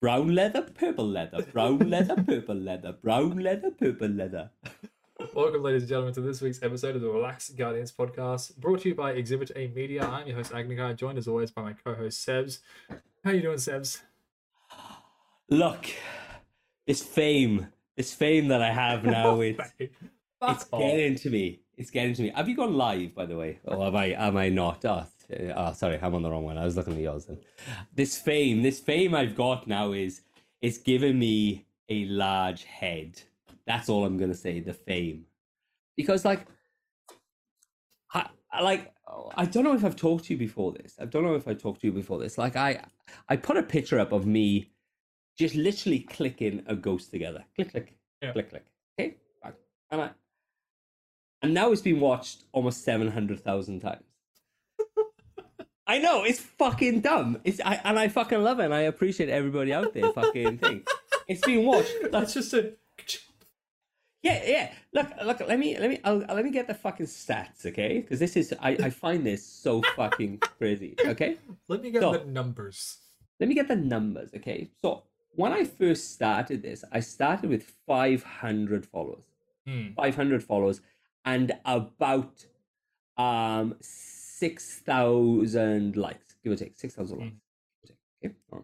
Brown leather, purple leather, brown leather, purple leather, brown leather, purple leather. Welcome, ladies and gentlemen, to this week's episode of the Relaxed Guardians podcast, brought to you by Exhibit A Media. I'm your host Agnicar, joined as always by my co-host Sebs. How you doing, Sebs? Look, this fame, this fame that I have now, it's, it's getting to me. It's getting to me. Have you gone live, by the way? Or have I, am I not? Oh, oh, sorry, I'm on the wrong one. I was looking at yours. Then. This fame, this fame I've got now is, it's given me a large head. That's all I'm gonna say. The fame, because like, I, I like. I don't know if I've talked to you before this. I don't know if I talked to you before this. Like I, I put a picture up of me, just literally clicking a ghost together. Click, click, Yeah. click, click. Okay, and I, and now it's been watched almost seven hundred thousand times. I know it's fucking dumb. It's I and I fucking love it. and I appreciate everybody out there fucking thing. It's been watched. That's just a. yeah, yeah. Look, look. Let me, let me, I'll, let me get the fucking stats, okay? Because this is, I, I find this so fucking crazy. Okay, Let me get So- the numbers. let me get the numbers, okay? So when I first started this, I started with 500 followers, Hmm. 500 followers, and about um 6,000 likes, give or take, 6,000 likes. Okay, right.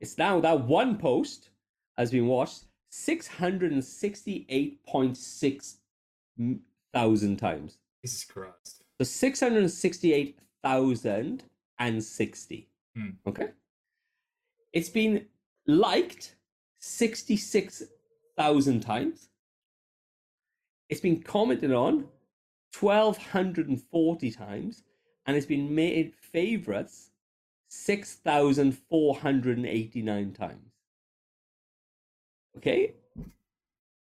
It's now that one post has been watched 668.6 m- thousand times. Jesus Christ. So 668,060. Hmm. Okay. It's been liked 66,000 times. It's been commented on 1,240 times. And it's been made favorites 6,489 times. Okay.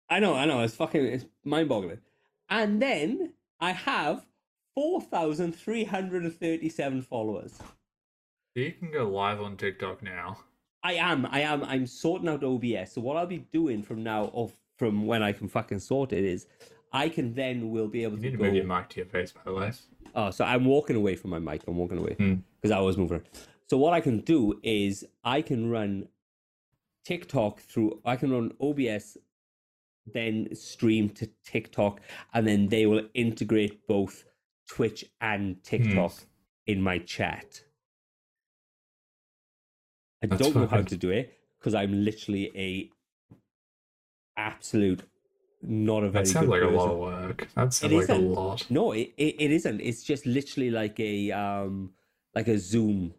I know, I know. It's fucking, it's mind boggling. And then I have 4,337 followers. You can go live on TikTok now. I am, I am, I'm sorting out OBS. So what I'll be doing from now, or from when I can fucking sort it, is I can then will be able You to need to go. move your mic to your face, by the way. Oh, so I'm walking away from my mic. I'm walking away Hmm. because I was moving. So what I can do is I can run TikTok through. I can run OBS, then stream to TikTok, and then they will integrate both Twitch and TikTok in my chat. I That's don't know how to do it because I'm literally a absolute not a very That sounds like a lot of work. That sounds It like a lot. No, it, it, it isn't. It's just literally like a um like a Zoom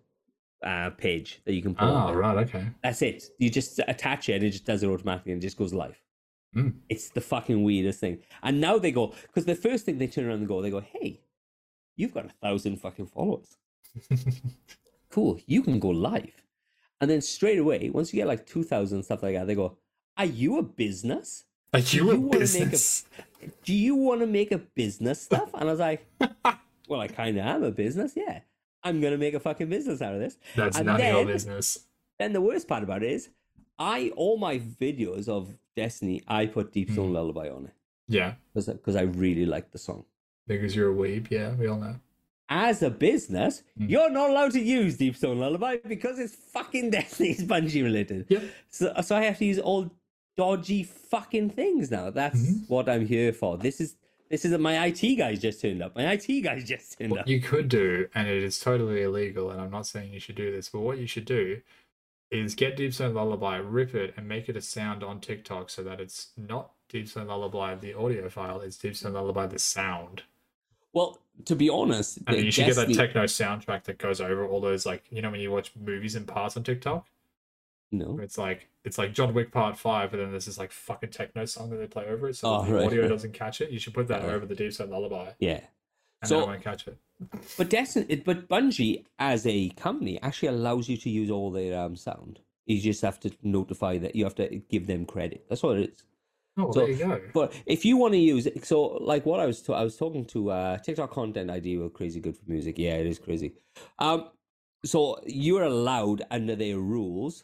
uh page that you can put Oh, right, okay. That's it. You just attach it and it just does it automatically and it just goes live. Mm. It's the fucking weirdest thing. And now they go because the first thing they turn around and go, they go, Hey, you've got a thousand fucking followers. Cool, you can go live. And then straight away, once you get like two thousand stuff like that, they go, Are you a business? Are you you a make a- business? do you want to make a business stuff? And I was like, well, I kind of am a business. Yeah. I'm going to make a fucking business out of this. That's and none of your then- business. Then the worst part about it is, I, all my videos of Destiny, I put Deep Stone Hmm. Lullaby on it Yeah, because I really like the song. because you're a weeb. Yeah, we all know. As a business, Hmm. you're not allowed to use Deep Stone Lullaby because it's fucking Destiny's Bungie related. Yep. So, so I have to use all dodgy fucking things now. That's Mhm. what I'm here for. This is this is my IT guys just turned up. My IT guys just turned What up. you could do, and it is totally illegal, and I'm not saying you should do this, but what you should do is get Deep Stone Lullaby, rip it, and make it a sound on TikTok so that it's not Deep Stone Lullaby, the audio file, it's Deep Stone Lullaby, the sound. Well, to be honest, And the you should get that techno soundtrack that goes over all those, like, you know, when you watch movies in parts on TikTok? No. It's like, it's like John Wick Part 5, but then there's this, like, fucking techno song that they play over it, so Oh, the right, audio right. doesn't catch it. You should put that Right. over the Deep Stone Lullaby, Yeah. and So- it won't catch it. But Destiny, but Bungie as a company actually allows you to use all their um, sound. You just have to notify that you have to give them credit. That's what it is. Oh, So- there you go. But if you want to use it, so like what I was, ta- I was talking to uh, TikTok content ID were crazy good for music. Yeah, it is crazy. Um, so you are allowed under their rules.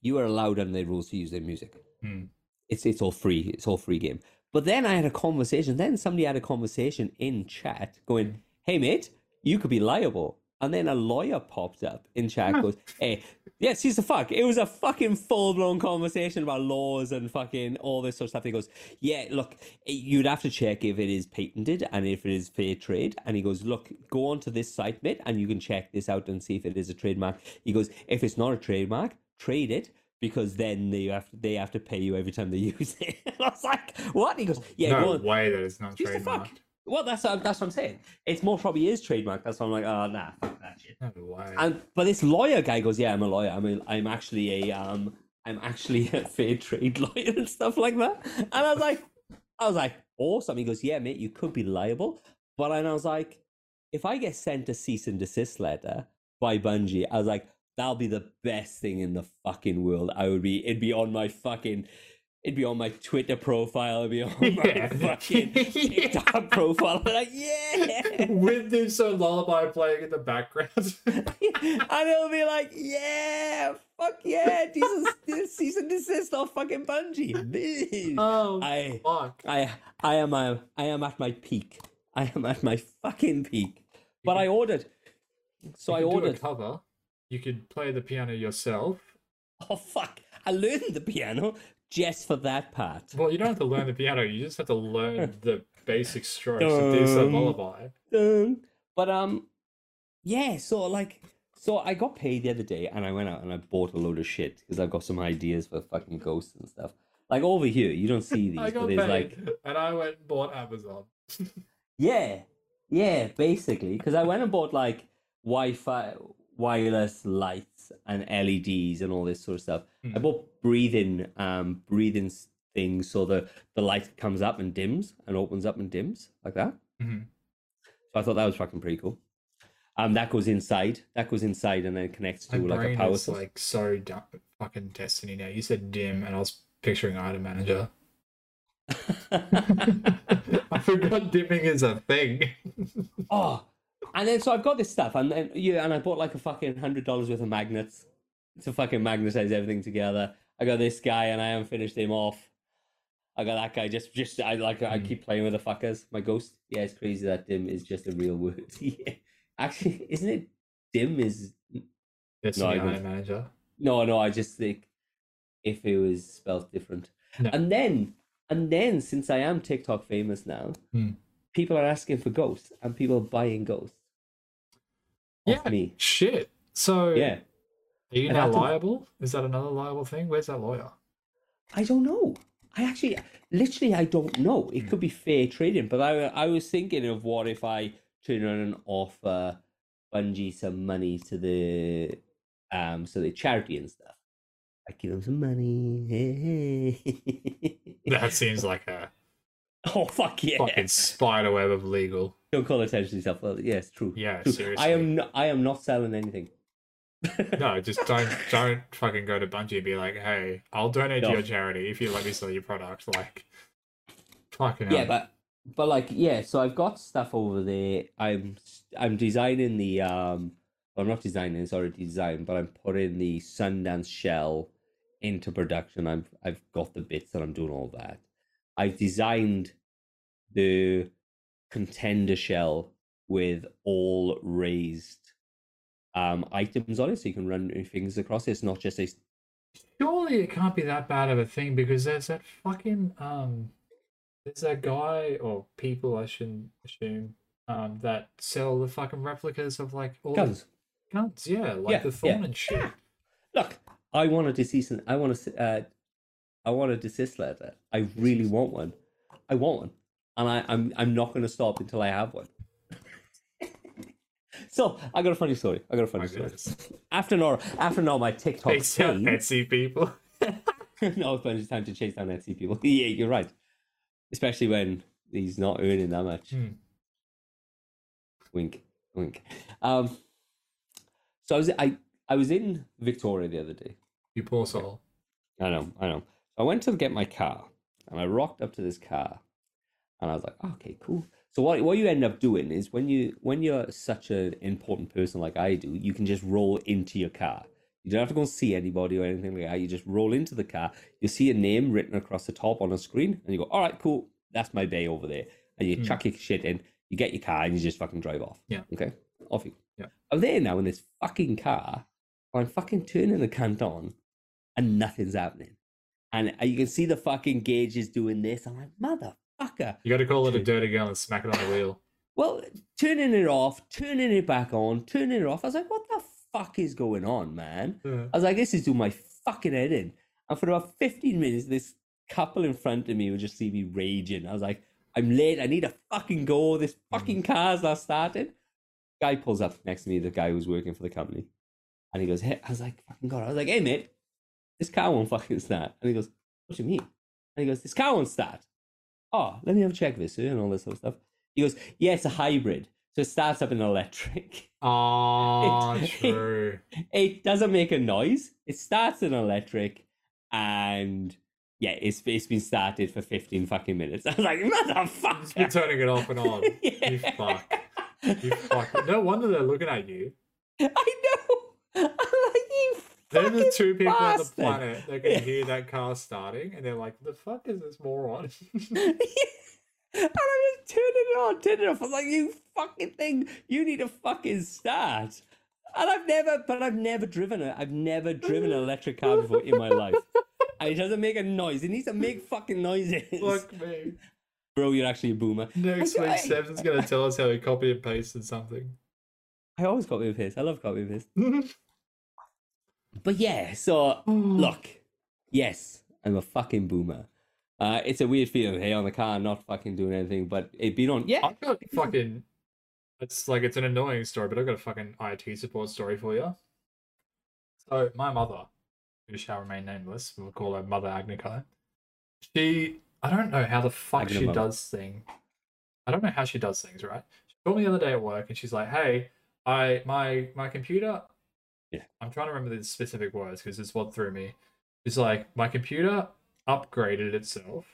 You are allowed under the rules to use their music. Hmm. It's it's all free. It's all free game. But then I had a conversation. Then somebody had a conversation in chat going, "Hey mate, you could be liable." And then a lawyer popped up in chat goes, Hey, yes, he's the fuck. It was a fucking full blown conversation about laws and fucking all this sort of stuff. He goes, Yeah, look, you'd have to check if it is patented and if it is fair trade. And he goes, Look, go onto this site, mate, and you can check this out and see if it is a trademark. He goes, If it's not a trademark, trade it because then they have to, they have to pay you every time they use it. and I was like, What? He goes, Yeah, no way that it's not Just the fuck. trademarked. Well, that's uh, that's what I'm saying. It's more probably is trademark. That's why I'm like, oh nah, fuck that shit. No way. And but this lawyer guy goes, yeah, I'm a lawyer. I'm a, I'm actually a um, I'm actually a fair trade lawyer and stuff like that. And I was like, I was like, awesome. He goes, yeah, mate, you could be liable. But and I was like, if I get sent a cease and desist letter by Bungie, I was like, that'll be the best thing in the fucking world. I would be, it'd be on my fucking. It'd be on my Twitter profile. It'd be on my Yeah. fucking TikTok profile. I'm like, yeah. With this so lullaby playing in the background. and it'll be like, yeah, fuck yeah, Jesus, cease and desist off fucking Bungie. oh I, fuck. I, I am, I, I am at my peak. I am at my fucking peak. But I ordered, so I You do a ordered. cover. You could play the piano yourself. Oh fuck! I learned the piano just for that part. Well, you don't have to learn the piano. You just have to learn the basic strokes of this lullaby. Dun. But um, yeah. So like, so I got paid the other day, and I went out and I bought a load of shit because I've got some ideas for fucking ghosts and stuff. Like over here, you don't see these, I but got there's paid, like, and I went and bought Amazon. yeah, yeah, basically, because I went and bought like Wi-Fi, wireless lights and LEDs and all this sort of stuff. I Hmm. bought breathing, um, breathing things so the the light comes up and dims and opens up and dims like that. Mhm. So I thought that was fucking pretty cool. Um, that goes inside. That goes inside and then connects to My like a power is like so dumb, fucking Destiny now. You said dim, and I was picturing item manager. I forgot dimming is a thing. oh, and then so I've got this stuff, and then yeah, and I bought like a fucking hundred dollars worth of magnets to fucking magnetize everything together. I got this guy, and I haven't finished him off. I got that guy. Just, just I like. I Hmm. keep playing with the fuckers. My ghost. Yeah, it's crazy that dim is just a real word. yeah. Actually, isn't it? Dim is Destiny I don't- item manager. no, no. I just think if it was spelled different, No. and then, and then, since I am TikTok famous now, Hmm. people are asking for ghosts, and people are buying ghosts. Yeah. me. Shit. So Yeah. are you I'd now to- liable? Is that another liable thing? Where's that lawyer? I don't know. I actually, literally, I don't know. It Hmm. could be fair trading, but I, I was thinking of what if I turn around and offer Bungie some money to the, um, so the charity and stuff. I give them some money. Hey. That seems like a oh fuck yeah! fucking spider web of legal. Don't call attention to yourself. Well, yeah, true. Yeah, True. seriously. I am. Not, I am not selling anything. No, just don't don't fucking go to Bungie and be like, hey, I'll donate No. to your charity if you let me sell your product. Like, fucking yeah hell. but but like yeah so i've got stuff over there i'm i'm designing the um well, i'm not designing it's already designed but i'm putting the sundance shell into production i've i've got the bits and i'm doing all that i've designed the contender shell with all raised um items on it so you can run your fingers across it it's not just a Surely it can't be that bad of a thing because there's that fucking um there's that guy or people I shouldn't assume um that sell the fucking replicas of like all guns guns, yeah, like Yeah, the yeah. thorn and shit. Look, I wanted to see some. I want to. Uh, I want a desist letter. I really want one. I want one, and I, I'm I'm not going to stop until I have one. so I got a funny story. I got a funny My story. goodness. After no, after no, my TikTok They sell. Etsy people. no, it's it's time to chase down Etsy people. yeah, you're right. Especially when he's not earning that much. Hmm. Wink, wink. Um, so I was I I was in Victoria the other day. You poor soul. I know, I know. I went to get my car and I rocked up to this car and I was like, okay, cool. So what what you end up doing is when you when you're such an important person like I do, you can just roll into your car. You don't have to go and see anybody or anything like that. You just roll into the car. You see a name written across the top on a screen, and you go, "All right, cool. That's my bay over there." And you Hmm. chuck your shit in. You get your car and you just fucking drive off. Yeah. Okay. Off you. Yeah. I'm there now in this fucking car. I'm fucking turning the cunt on, and nothing's happening. And you can see the fucking gauges doing this. I'm like, motherfucker. You got to call it a dirty girl and smack it on the wheel. Well, turning it off, turning it back on, turning it off. I was like, what the fuck is going on, man? Yeah. I was like, this is doing my fucking head in. And for about 15 minutes, this couple in front of me would just see me raging. I was like, I'm late. I need to fucking go. This mm. fucking car's not started. Guy pulls up next to me, the guy who's working for the company. And he goes, hey, I was like, fucking God. I was like, hey, mate, this car won't fucking start. And he goes, what do you mean? And he goes, this car won't start. Oh, let me have a check of this, and all this sort of stuff. He goes, yeah, it's a hybrid. So it starts up in electric. Oh, It- true. It doesn't make a noise. It starts in electric, and yeah, it's it's been started for fifteen fucking minutes. I was like, motherfucker. turning it off and on. Yeah. You fuck. You fuck. No wonder they're looking at you. I know. I'm like, you They're the two people on the planet that can Yeah. hear that car starting, and they're like, "The fuck is this moron?" and I just turning it on, turning it off. I was like, you fucking thing, you need to fucking start. And I've never, but I've never driven it. I've never driven an electric car before in my life. And it doesn't make a noise. It needs to make fucking noises. Fuck me. Bro, you're actually a boomer. Next week, I- Seb's gonna tell us how he copy and pasted something. I always copy and paste. I love copy and paste. But yeah, so look, yes, I'm a fucking boomer. Uh, it's a weird feeling, hey, on the car, not fucking doing anything, but it been on. Yeah, I've got fucking. It's like it's an annoying story, but I've got a fucking IT support story for you. So my mother, who shall remain nameless, we'll call her Mother Agnikai. She, I don't know how the fuck Agna she Mother. does thing. I don't know how she does things. Right? She called me the other day at work, and she's like, "Hey, I my my computer." Yeah. I'm trying to remember the specific words because it's what threw me. It's like, "My computer upgraded itself,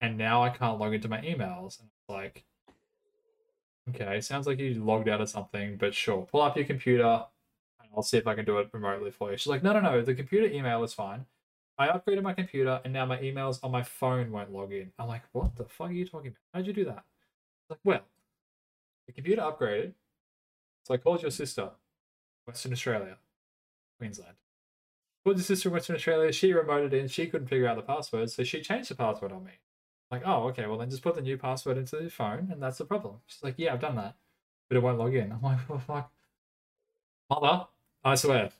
and now I can't log into my emails." And it's like, Okay, sounds like you logged out of something, but sure. Pull up your computer and I'll see if I can do it remotely for you. She's like, no, no, no, the computer email is fine. I upgraded my computer and now my emails on my phone won't log in. I'm like, what the fuck are you talking about? How'd you do that? Like, well, the computer upgraded. So I called your sister, Western Australia, Queensland. Called your sister in Western Australia. She remoted in. She couldn't figure out the password, so she changed the password on me. Like, oh, okay, well then just put the new password into the phone, and that's the problem. She's like, yeah, I've done that, but it won't log in. I'm like, what the fuck? Mother, I swear.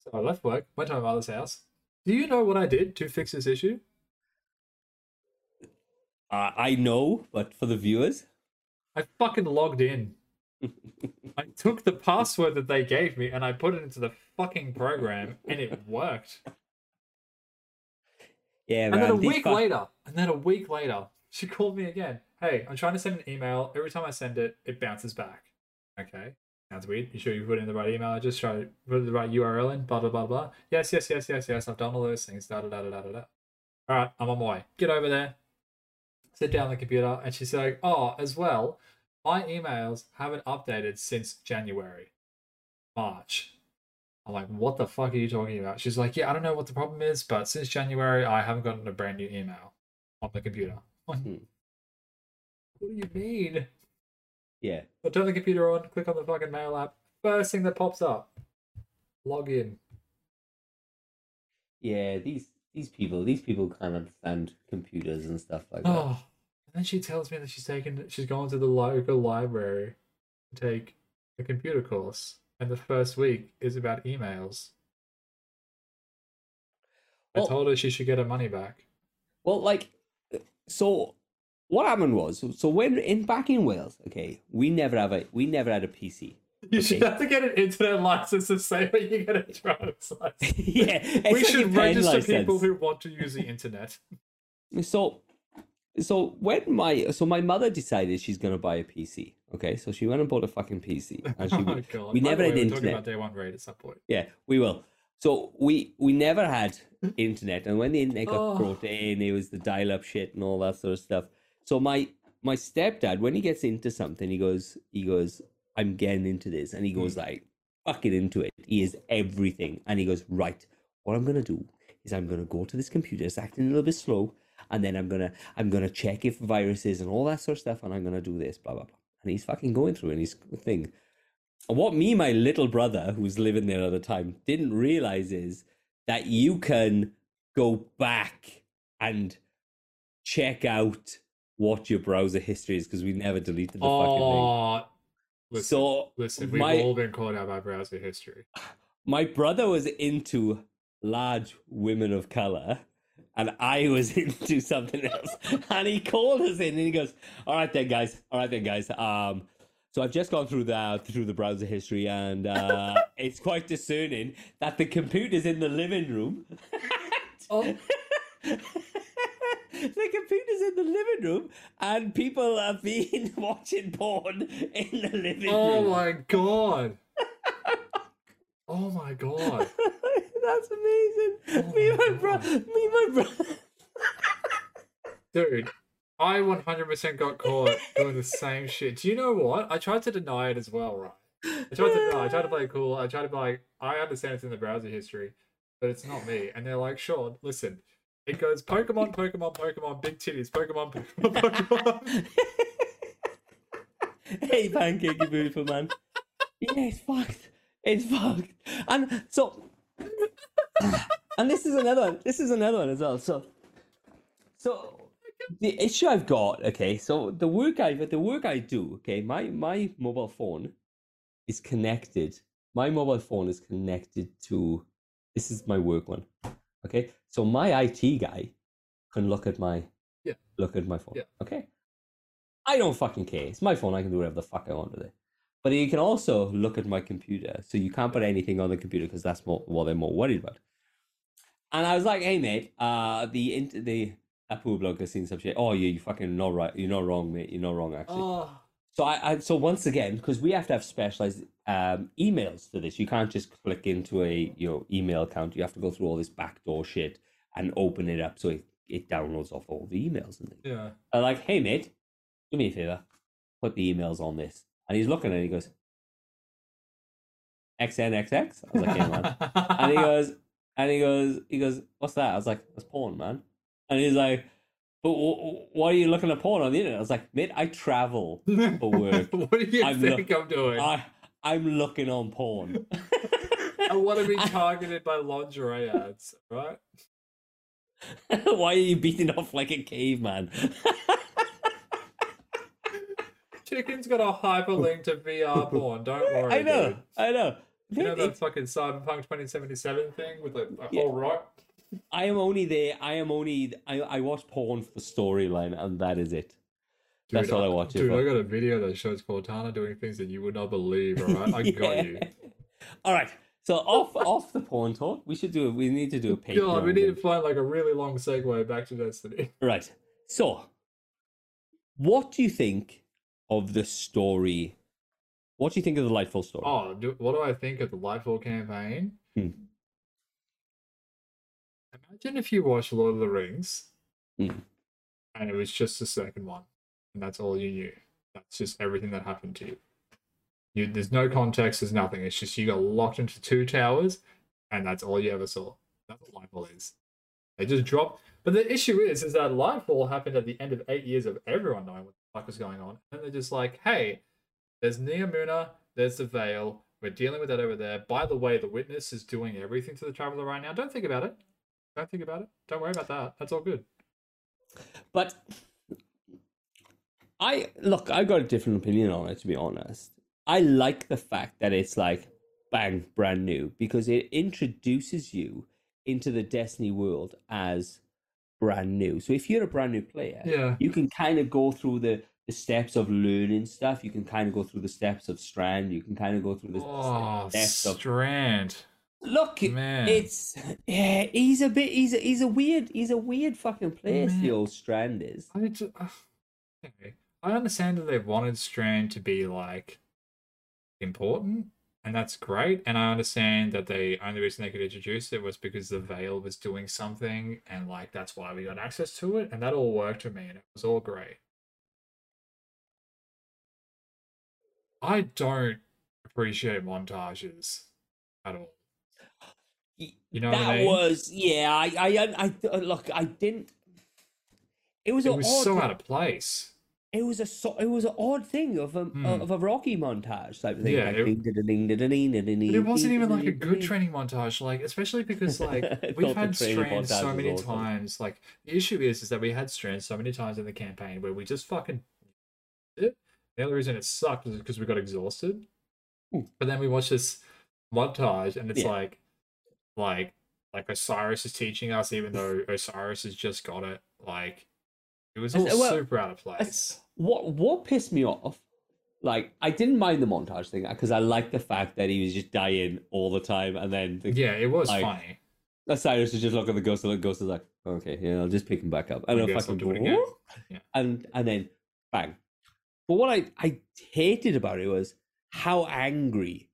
So I left work, went to my mother's house. Do you know what I did to fix this issue? uh, I know, but for the viewers, I fucking logged in. I took the password that they gave me and I put it into the fucking program, and it worked. yeah, And then a week fuck- later, and then a week later, she called me again. Hey, I'm trying to send an email. Every time I send it, it bounces back. Okay, sounds weird. You sure you put in the right email? I just try to put the right URL in. Blah blah blah blah. Yes, yes, yes, yes, yes. I've done all those things. Da da da da da da. da. All right, I'm on my way. Get over there. Sit down on the computer, and she's like, "Oh, as well, my emails haven't updated since January, March." I'm like, what the fuck are you talking about? She's like, yeah, I don't know what the problem is, but since January, I haven't gotten a brand new email on the computer. Like, Hmm. What do you mean? Yeah, I turn the computer on, click on the fucking mail app. First thing that pops up, log in. yeah. These these people, these people can't understand computers and stuff like that. Oh, then she tells me that she's taken, she's gone to the local library to take a computer course, and the first week is about emails. I told her she should get her money back. Well, like, so what happened was, so when in back in Wales, okay, we never have a we never had a PC. You should have to get an internet license the same way you get a driver's license. yeah, we should register people who want to use the internet. So, so when my so my mother decided she's gonna buy a PC. Okay, so she went and bought a fucking PC, and she oh god! we By never way, had we're internet. Talking about day one rate at some point. Yeah, we will. So we we never had internet, and when the internet got Oh. brought in, it was the dial-up shit and all that sort of stuff. So my my stepdad, when he gets into something, he goes he goes, I'm getting into this, and he hmm. goes like fucking into it. He is everything, and he goes right. What I'm gonna do is I'm gonna go to this computer. It's acting a little bit slow. And then I'm gonna I'm gonna check if viruses and all that sort of stuff, and I'm gonna do this, blah blah blah. And he's fucking going through and he's thing. And what me, my little brother, who's living there at the time, didn't realize is that you can go back and check out what your browser history is because we never deleted the fucking thing. Oh, listen, So listen, we've my- all been caught out by browser history. my brother was into large women of color and I was into something else. And he called us in and he goes, All right then guys, all right then guys. Um so I've just gone through the through the browser history and uh it's quite discerning that the computer's in the living room. Oh. the computer's in the living room and people have been watching porn in the living Oh room. Oh my god. Oh my god. That's amazing. Oh me and my bro, me and my brother. Dude, I 100% got caught doing the same shit. Do you know what? I tried to deny it as well, right? I tried to no, I tried to play cool. I tried to be like, I understand it's in the browser history, but it's not me. And they're like, sure, listen. It goes Pokemon, Pokemon, Pokemon, big titties, Pokemon, Pokemon, Pokemon. hey, pancake, you beautiful man. Yeah, it's fucked. It's fucked. And so, and this is another one. This is another one as well. So, so the issue I've got. Okay, so the work I the work I do. Okay, my my mobile phone is connected. My mobile phone is connected to. This is my work one. Okay, so my IT guy can look at my Yeah. look at my phone. Yeah. Okay. I don't fucking care. It's my phone. I can do whatever the fuck I want with it. But you can also look at my computer. So you can't put anything on the computer because that's more, what they're more worried about. And I was like, hey, mate, uh, the int- the Apple blog has seen some shit. Oh, yeah, you fucking not right. You're not wrong, mate. You're not wrong, actually. Oh, So I, I so once again, because we have to have specialized um, emails for this, you can't just click into a your email account. You have to go through all this backdoor shit and open it up so it, it downloads off all the emails and things. yeah. I'm like, hey mate, do me a favor, put the emails on this. And he's looking at it, he goes, XNXX? I was like, yeah, man. And he goes, and he goes, he goes, what's that? I was like, that's porn, man. And he's like, but w- why are you looking at porn on the internet? I was like, mate, I travel. for work. what do you I'm think I'm doing? I, I'm looking on porn. I want to be targeted by lingerie ads, right? why are you beating off like a caveman? Chicken's got a hyperlink to VR porn. Don't worry. I know, dude. I know. You know that fucking Cyberpunk 2077 thing with a, a Yeah. whole rock? I am only there. I am only. I, I watch porn for the storyline, and that is it. That's all I watch Dude. I got a video that shows Cortana doing things that you would not believe, alright? I got you. All right. So off off the porn talk, we should do. it. We need to do a Patreon. God, we need to thing. find like a really long segue back to Destiny. Right. So, what do you think of the story? What do you think of the Lightfall story? Oh, do, what do I think of the Lightfall campaign? Hmm. Imagine if you watched Lord of the Rings Hmm. and it was just the second one, and that's all you knew. That's just everything that happened to you. You there's no context, there's nothing. It's just you got locked into two towers, and that's all you ever saw. That's what Lightfall is. They just dropped. But the issue is, is that Lightfall happened at the end of eight years of everyone knowing what fuck was going on, and they're just like, hey, there's Neomuna, there's the Veil. We're dealing with that over there. By the way, the Witness is doing everything to the Traveler right now. Don't think about it. Don't think about it. Don't worry about that. That's all good. But I look, I got a different opinion on it to be honest. I like the fact that it's like bang, brand new because it introduces you into the Destiny world as brand new. So if you're a brand new player, Yeah. you can kind of go through the the steps of learning stuff. You can kind of go through the steps of Strand. You can kind of go through the Oh, steps of Strand. look. Man. It's yeah, he's a bit. He's a, he's a weird. He's a weird fucking place. The old Strand is. I just, uh, okay. I understand that they wanted Strand to be like important, and that's great. And I understand that the only reason they could introduce it was because the Veil was doing something, and like that's why we got access to it, and that all worked for me, and it was all great. I don't appreciate montages at all. You know what that I mean? was yeah. I, I I I look. I didn't. it was It was odd so out of place. It was a it was an odd thing of a Hmm. of a Rocky montage type thing. Yeah, like, it- ding, da, ding, da, ding, But it wasn't even like a good training montage, like especially because like we've had training Strand so many awesome. times. Like the issue is, is that we had Strand so many times in the campaign where we just fucking it. The only reason it sucked is because we got exhausted. Hmm. But then we watched this montage, and it's Yeah. like, like, like Osiris is teaching us, even though Osiris has just got it. Like, it was all well, super out of place. What what pissed me off? Like I didn't mind the montage thing because I liked the fact that he was just dying all the time, and then the, Yeah, it was like, funny. Osiris just look at the ghost, and the ghost is like, "Okay, yeah, I'll just pick him back up." And I I'll fucking do it again. Yeah. and and then bang. But what I I hated about it was how angry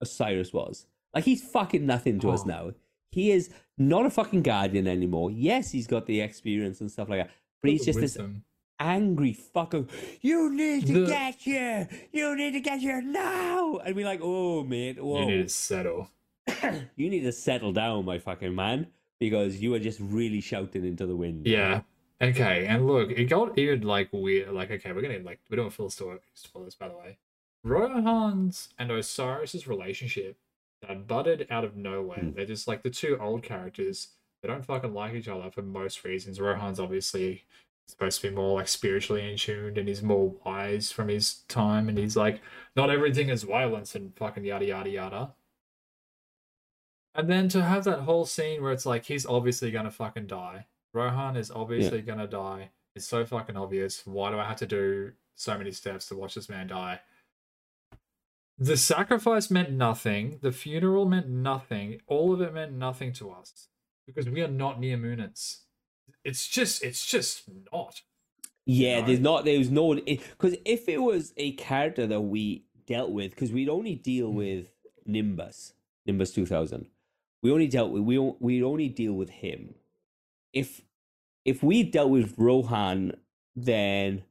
Osiris was. Like he's fucking nothing to us Oh. now. He is not a fucking guardian anymore. Yes, he's got the experience and stuff like that, but he's just this Wisdom. Angry fucker. You need to The- get here. You need to get here now. And be like, oh mate, whoa. You need to settle. you need to settle down, my fucking man, because you are just really shouting into the wind. Yeah. Okay, and look, it got even like weird. Like, okay, we're gonna like we're doing full story spoilers, by the way. Rohan's and Osiris's relationship that budded out of nowhere. Hmm. They're just like the two old characters. They don't fucking like each other for most reasons. Rohan's obviously supposed to be more like spiritually in tuned and he's more wise from his time and he's like not everything is violence and fucking yada yada yada. And then to have that whole scene where it's like he's obviously gonna fucking die. Rohan is obviously gonna die. It's so fucking obvious. Why do I have to do so many steps to watch this man die? The sacrifice meant nothing. The funeral meant nothing. All of it meant nothing to us because we are not near Moonits. It's just, it's just not. Yeah, No. there's not. There was no because if it was a character that we dealt with, because we'd only deal Hmm. with Nimbus, Nimbus two thousand. We only dealt with we we only deal with him. If if we dealt with Rohan, then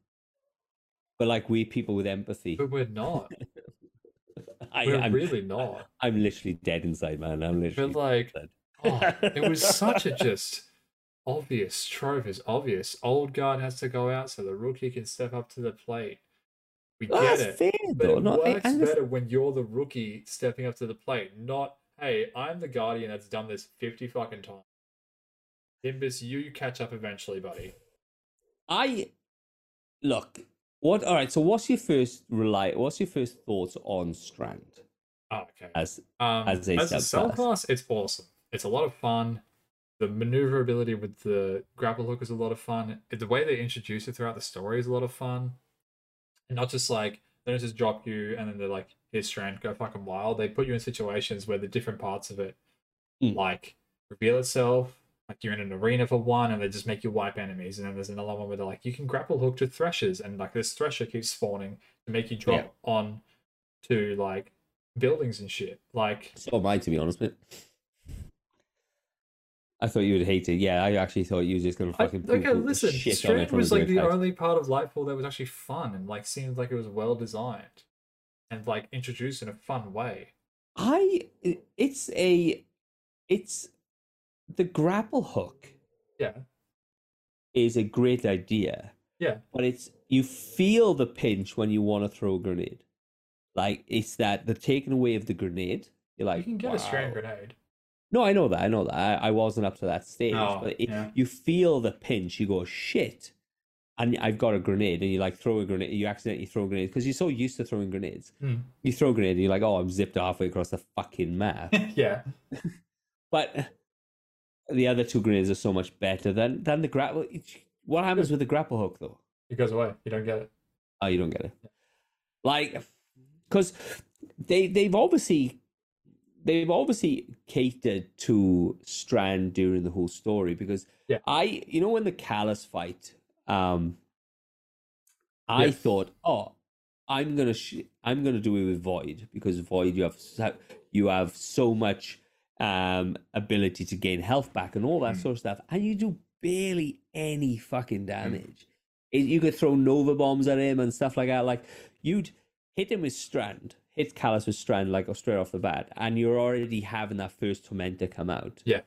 but like we people with empathy. But we're not. I, We're I'm really not. I'm literally dead inside, man. I'm literally But like, dead. oh, it was such a just obvious Trove Is obvious. Old guard has to go out so the rookie can step up to the plate. We Well, get that's it. fair But though. it No, I- works and better when you're the rookie stepping up to the plate, not hey, I'm the guardian that's done this fifty fucking times. Nimbus, you catch up eventually, buddy. I look. What? All right. So, what's your first rely? What's your first thoughts on Strand Oh, okay. as Um, as a as a class, it's awesome. It's a lot of fun. The maneuverability with the grapple hook is a lot of fun. The way they introduce it throughout the story is a lot of fun. And not just like they don't just drop you and then they're like, here's strand, go fucking wild. They put you in situations where the different parts of it Mm. like reveal itself. Like you're in an arena for one and they just make you wipe enemies. And then there's another one where they're like, you can grapple hook to threshers and like this thresher keeps spawning to make you drop Yeah. on to like buildings and shit. Like So am I, to be honest. But I thought you would hate it. Yeah, I actually thought you were just gonna I, fucking okay, poo-poo the listen, shit on it from was like the only part of Lightfall that was actually fun and like seemed like it was well designed and like introduced in a fun way. I. It's a. It's the grapple hook Yeah, is a great idea, yeah, but it's you feel the pinch when you want to throw a grenade. Like it's that the taking away of the grenade. You're like, you can get a strand grenade. No, I know that. I know that. I, I wasn't up to that stage. Oh, but it, yeah. you feel the pinch. You go, shit. And I've got a grenade. And you like throw a grenade. You accidentally throw a grenade because you're so used to throwing grenades. Hmm. You throw a grenade and you're like, oh, I'm zipped halfway across the fucking map. yeah, but the other two grenades are so much better than, than the grapple. What happens with the grapple hook, though? it goes away. You don't get it. Oh, you don't get it. Like, because they they've obviously they've obviously catered to Strand during the whole story because Yeah. I you know when the Calus fight, um, I Yeah. thought, oh, I'm gonna sh- I'm gonna do it with Void because Void you have so, you have so much um ability to gain health back and all that Mm. sort of stuff, and you do barely any fucking damage. It- you could throw Nova bombs at him and stuff like that. Like you'd hit him with Strand, hit Calus with Strand like oh, straight off the bat, and you're already having that first Tormentor come out. Yeah.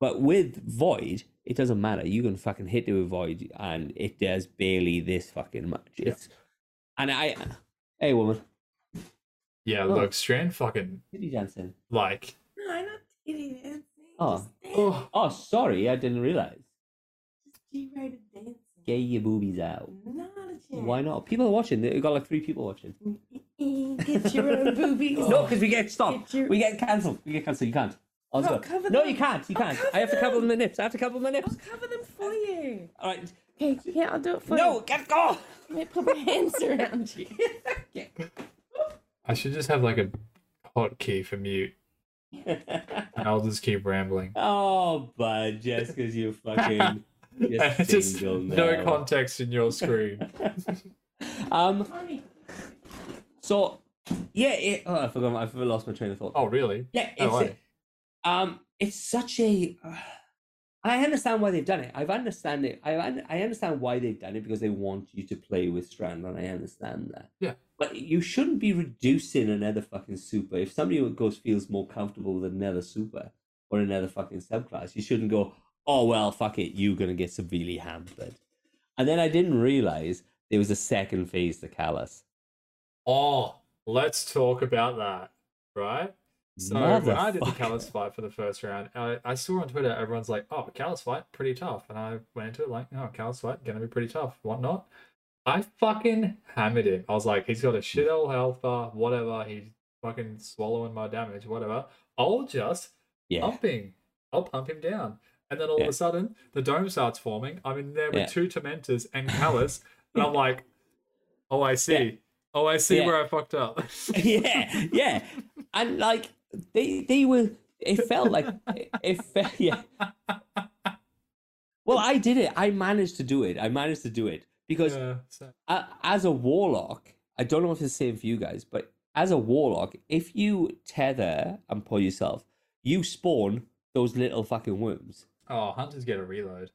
But with Void, it doesn't matter. You can fucking hit to avoid, and it does barely this fucking much. Yeah. It's and I, hey woman, Yeah, Oh. look, Strand fucking titty dancing. like No, I'm not titty dancing. Oh. Oh Oh, sorry, I didn't realize. Just G-rated dancing. Get your boobies out. Not a chance. Why not? People are watching. They got like three people watching. Get your own boobies. No, because we get stopped. Get your- We get cancelled. We get cancelled. You can't. I'll No, do it. cover No, them. you can't. You I'll can't. cover I have to cover them. my nips. I have to cover my I'll nips. cover them for you. All right. Okay, yeah, I'll do it for you. No, get go. Let me put my hands around you. I should just have like a hotkey for mute. And I'll just keep rambling. oh, bud, just because you fucking you're just no context in your screen. um. So, yeah. It, oh, I forgot. I've lost my train of thought. Oh really? Yeah, it's way. um, it's such a. I understand why they've done it. I've understand it. I I understand why they've done it because they want you to play with Strand, and I understand that. Yeah. But you shouldn't be reducing another fucking super. If somebody goes feels more comfortable with another super or another fucking subclass, you shouldn't go. Oh well, fuck it. You're gonna get severely hampered. And then I didn't realize there was a second phase to Calus. Oh, let's talk about that, right? So when I did the Calus fight for the first round, I, I saw on Twitter everyone's like, "Oh, Calus fight, pretty tough," and I went into it like, "Oh, Calus fight, gonna be pretty tough, whatnot." I fucking hammered him. I was like, "He's got a shit old health bar, whatever. He's fucking swallowing my damage, whatever. I'll just Yeah. pumping. I'll pump him down." And then all of a sudden, the dome starts forming. I'm in there with Yeah. two Tormentors and Calus, and I'm like, "Oh, I see. Oh, I see Yeah. where I fucked up." yeah, yeah, and like they they were. It felt like it felt yeah. Well, I did it. I managed to do it. I managed to do it because Yeah, so- uh, as a warlock, I don't know if it's the same for you guys, but as a warlock, if you tether and pull yourself, you spawn those little fucking worms. Oh, hunters get a reload.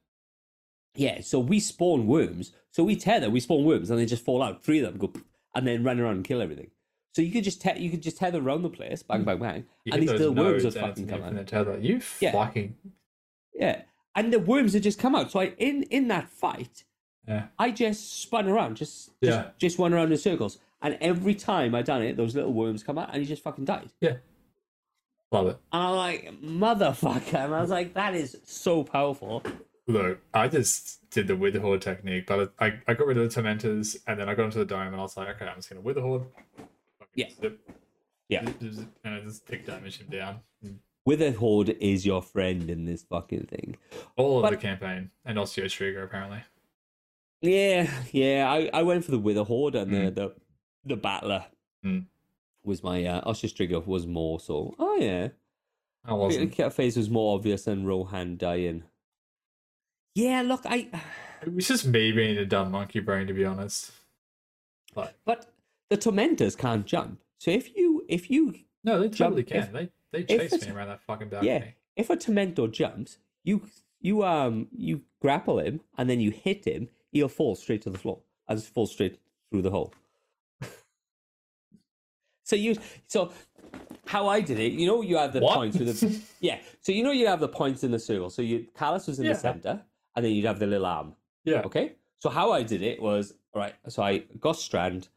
Yeah, so we spawn worms. So we tether, we spawn worms, and they just fall out. Three of them go, and then run around and kill everything. So you could just te- you could just tether around the place, bang, mm. bang, bang, You and these little worms nodes would and it's fucking coming out. tether. You Yeah. fucking Yeah, and the worms would just come out. So I in in that fight, yeah. I just spun around, just just, Yeah. just went around in circles, and every time I done it, those little worms come out, and he just fucking died. Yeah. Love it. And I'm like, motherfucker, and I was like, that is so powerful. Look, I just did the Witherhoard technique, but I, I got rid of the Tormentors and then I got into the dome and I was like, okay, I'm just gonna Witherhoard. Fucking Yeah. zip, Yeah. zip, zip, and I just tick damage him down. Witherhoard is your friend in this fucking thing. All of the campaign and Osteo Striga apparently. Yeah, yeah. I, I went for the Witherhoard and the the the Battler Mm. Was my uh Osteo Striga was more so. Oh yeah, I wasn't. Cat Phase was more obvious than Rohan dying. Yeah, look, I. It was just me being a dumb monkey brain, to be honest. But But the Tormentors can't jump. So if you if you no, they Jump- totally can. if- they they chase me around that fucking balcony. yeah if a Tormentor jumps, you you um you grapple him and then you hit him, he'll fall straight to the floor and fall straight through the hole. So you so how I did it, you know, you have the What? points with the yeah. So you know you have the points in the circle. So you Calus was in Yeah. the center, and then you'd have the little arm. Yeah. Okay. So how I did it was all right. So I got Strand,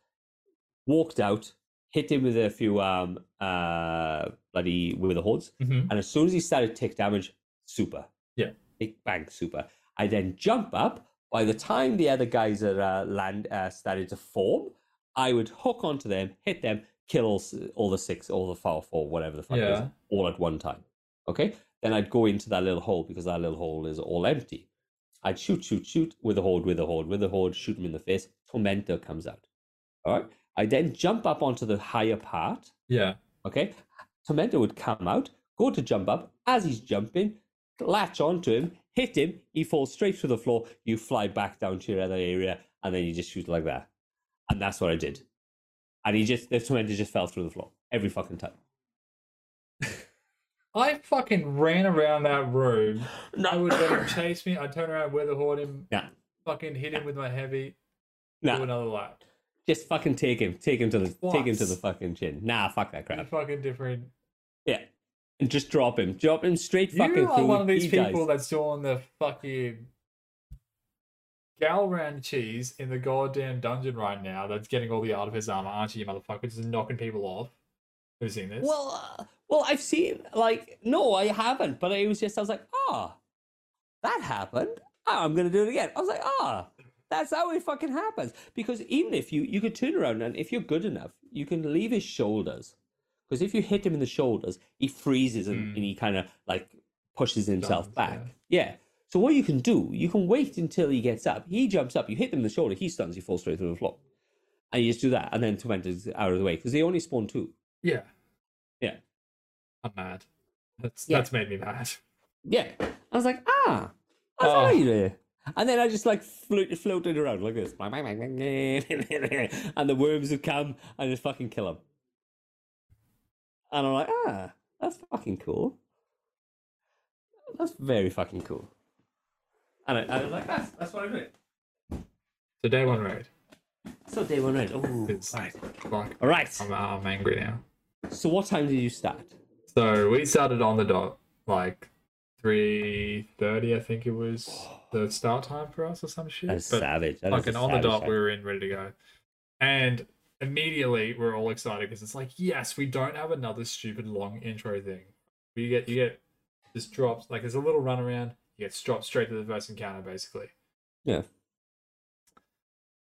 walked out, hit him with a few um uh bloody with the hordes, Mhm. and as soon as he started tick damage, super. Yeah. Big bang, super. I then jump up. By the time the other guys are uh, land uh, started to form, I would hook onto them, hit them, kill all, the six, all the four, four, whatever the fuck it is, Yeah. all at one time. Okay. Then I'd go into that little hole because that little hole is all empty. I'd shoot, shoot, shoot Witherhoard, with a horde, Witherhoard, shoot him in the face. Tormentor comes out. All right. I then jump up onto the higher part. Yeah. Okay. Tormentor would come out, go to jump up. As he's jumping, latch onto him, hit him. He falls straight through the floor. You fly back down to your other area, and then you just shoot like that. And that's what I did. And he just, the Tormentor just fell through the floor every fucking time. I fucking ran around that room. No, I would let him chase me. I'd turn around, Witherhoard him, Nah, fucking hit him with my heavy, nah. do another lap. Just fucking take him. Take him to the take him to the fucking chin. Nah, fuck that crap. Fucking different. Yeah. and just drop him. Drop him straight fucking You are through. one of these he dies. people that's doing the fucking Galran cheese in the goddamn dungeon right now. That's getting all the art of his armor, aren't you, you motherfucker? Just knocking people off. Who's seen this? Well, uh, well, I've seen like no, I haven't. But it was just I was like, ah, that happened. Ah, I'm gonna do it again. I was like, ah, that's how it fucking happens. Because even if you you could turn around and if you're good enough, you can leave his shoulders. Because if you hit him in the shoulders, he freezes and, Mm. and he kind of like pushes himself back. Yeah. So what you can do, you can wait until he gets up. He jumps up. You hit him in the shoulder. He stuns. You fall straight through the floor. And you just do that, and then Tormentor's out of the way because they only spawn two. yeah. Yeah. I'm mad. That's Yeah. that's made me mad. Yeah. I was like, ah, that's Oh. you it. And then I just like float, floated around like this. And the worms would come and just fucking kill them. And I'm like, ah, that's fucking cool. That's very fucking cool. And I, I was like, that's, that's what I did. So day one raid. So day one red. Oh, It's right. like All right. I'm, I'm angry now. So what time did you start? So we started on the dot like three thirty, I think it was the start time for us or some shit. That's but savage. That a on the dot, time. we were in ready to go, and immediately we're all excited because it's like, yes, we don't have another stupid long intro thing. We get you get this drops like there's a little run around. You get dropped straight to the first encounter, basically. Yeah.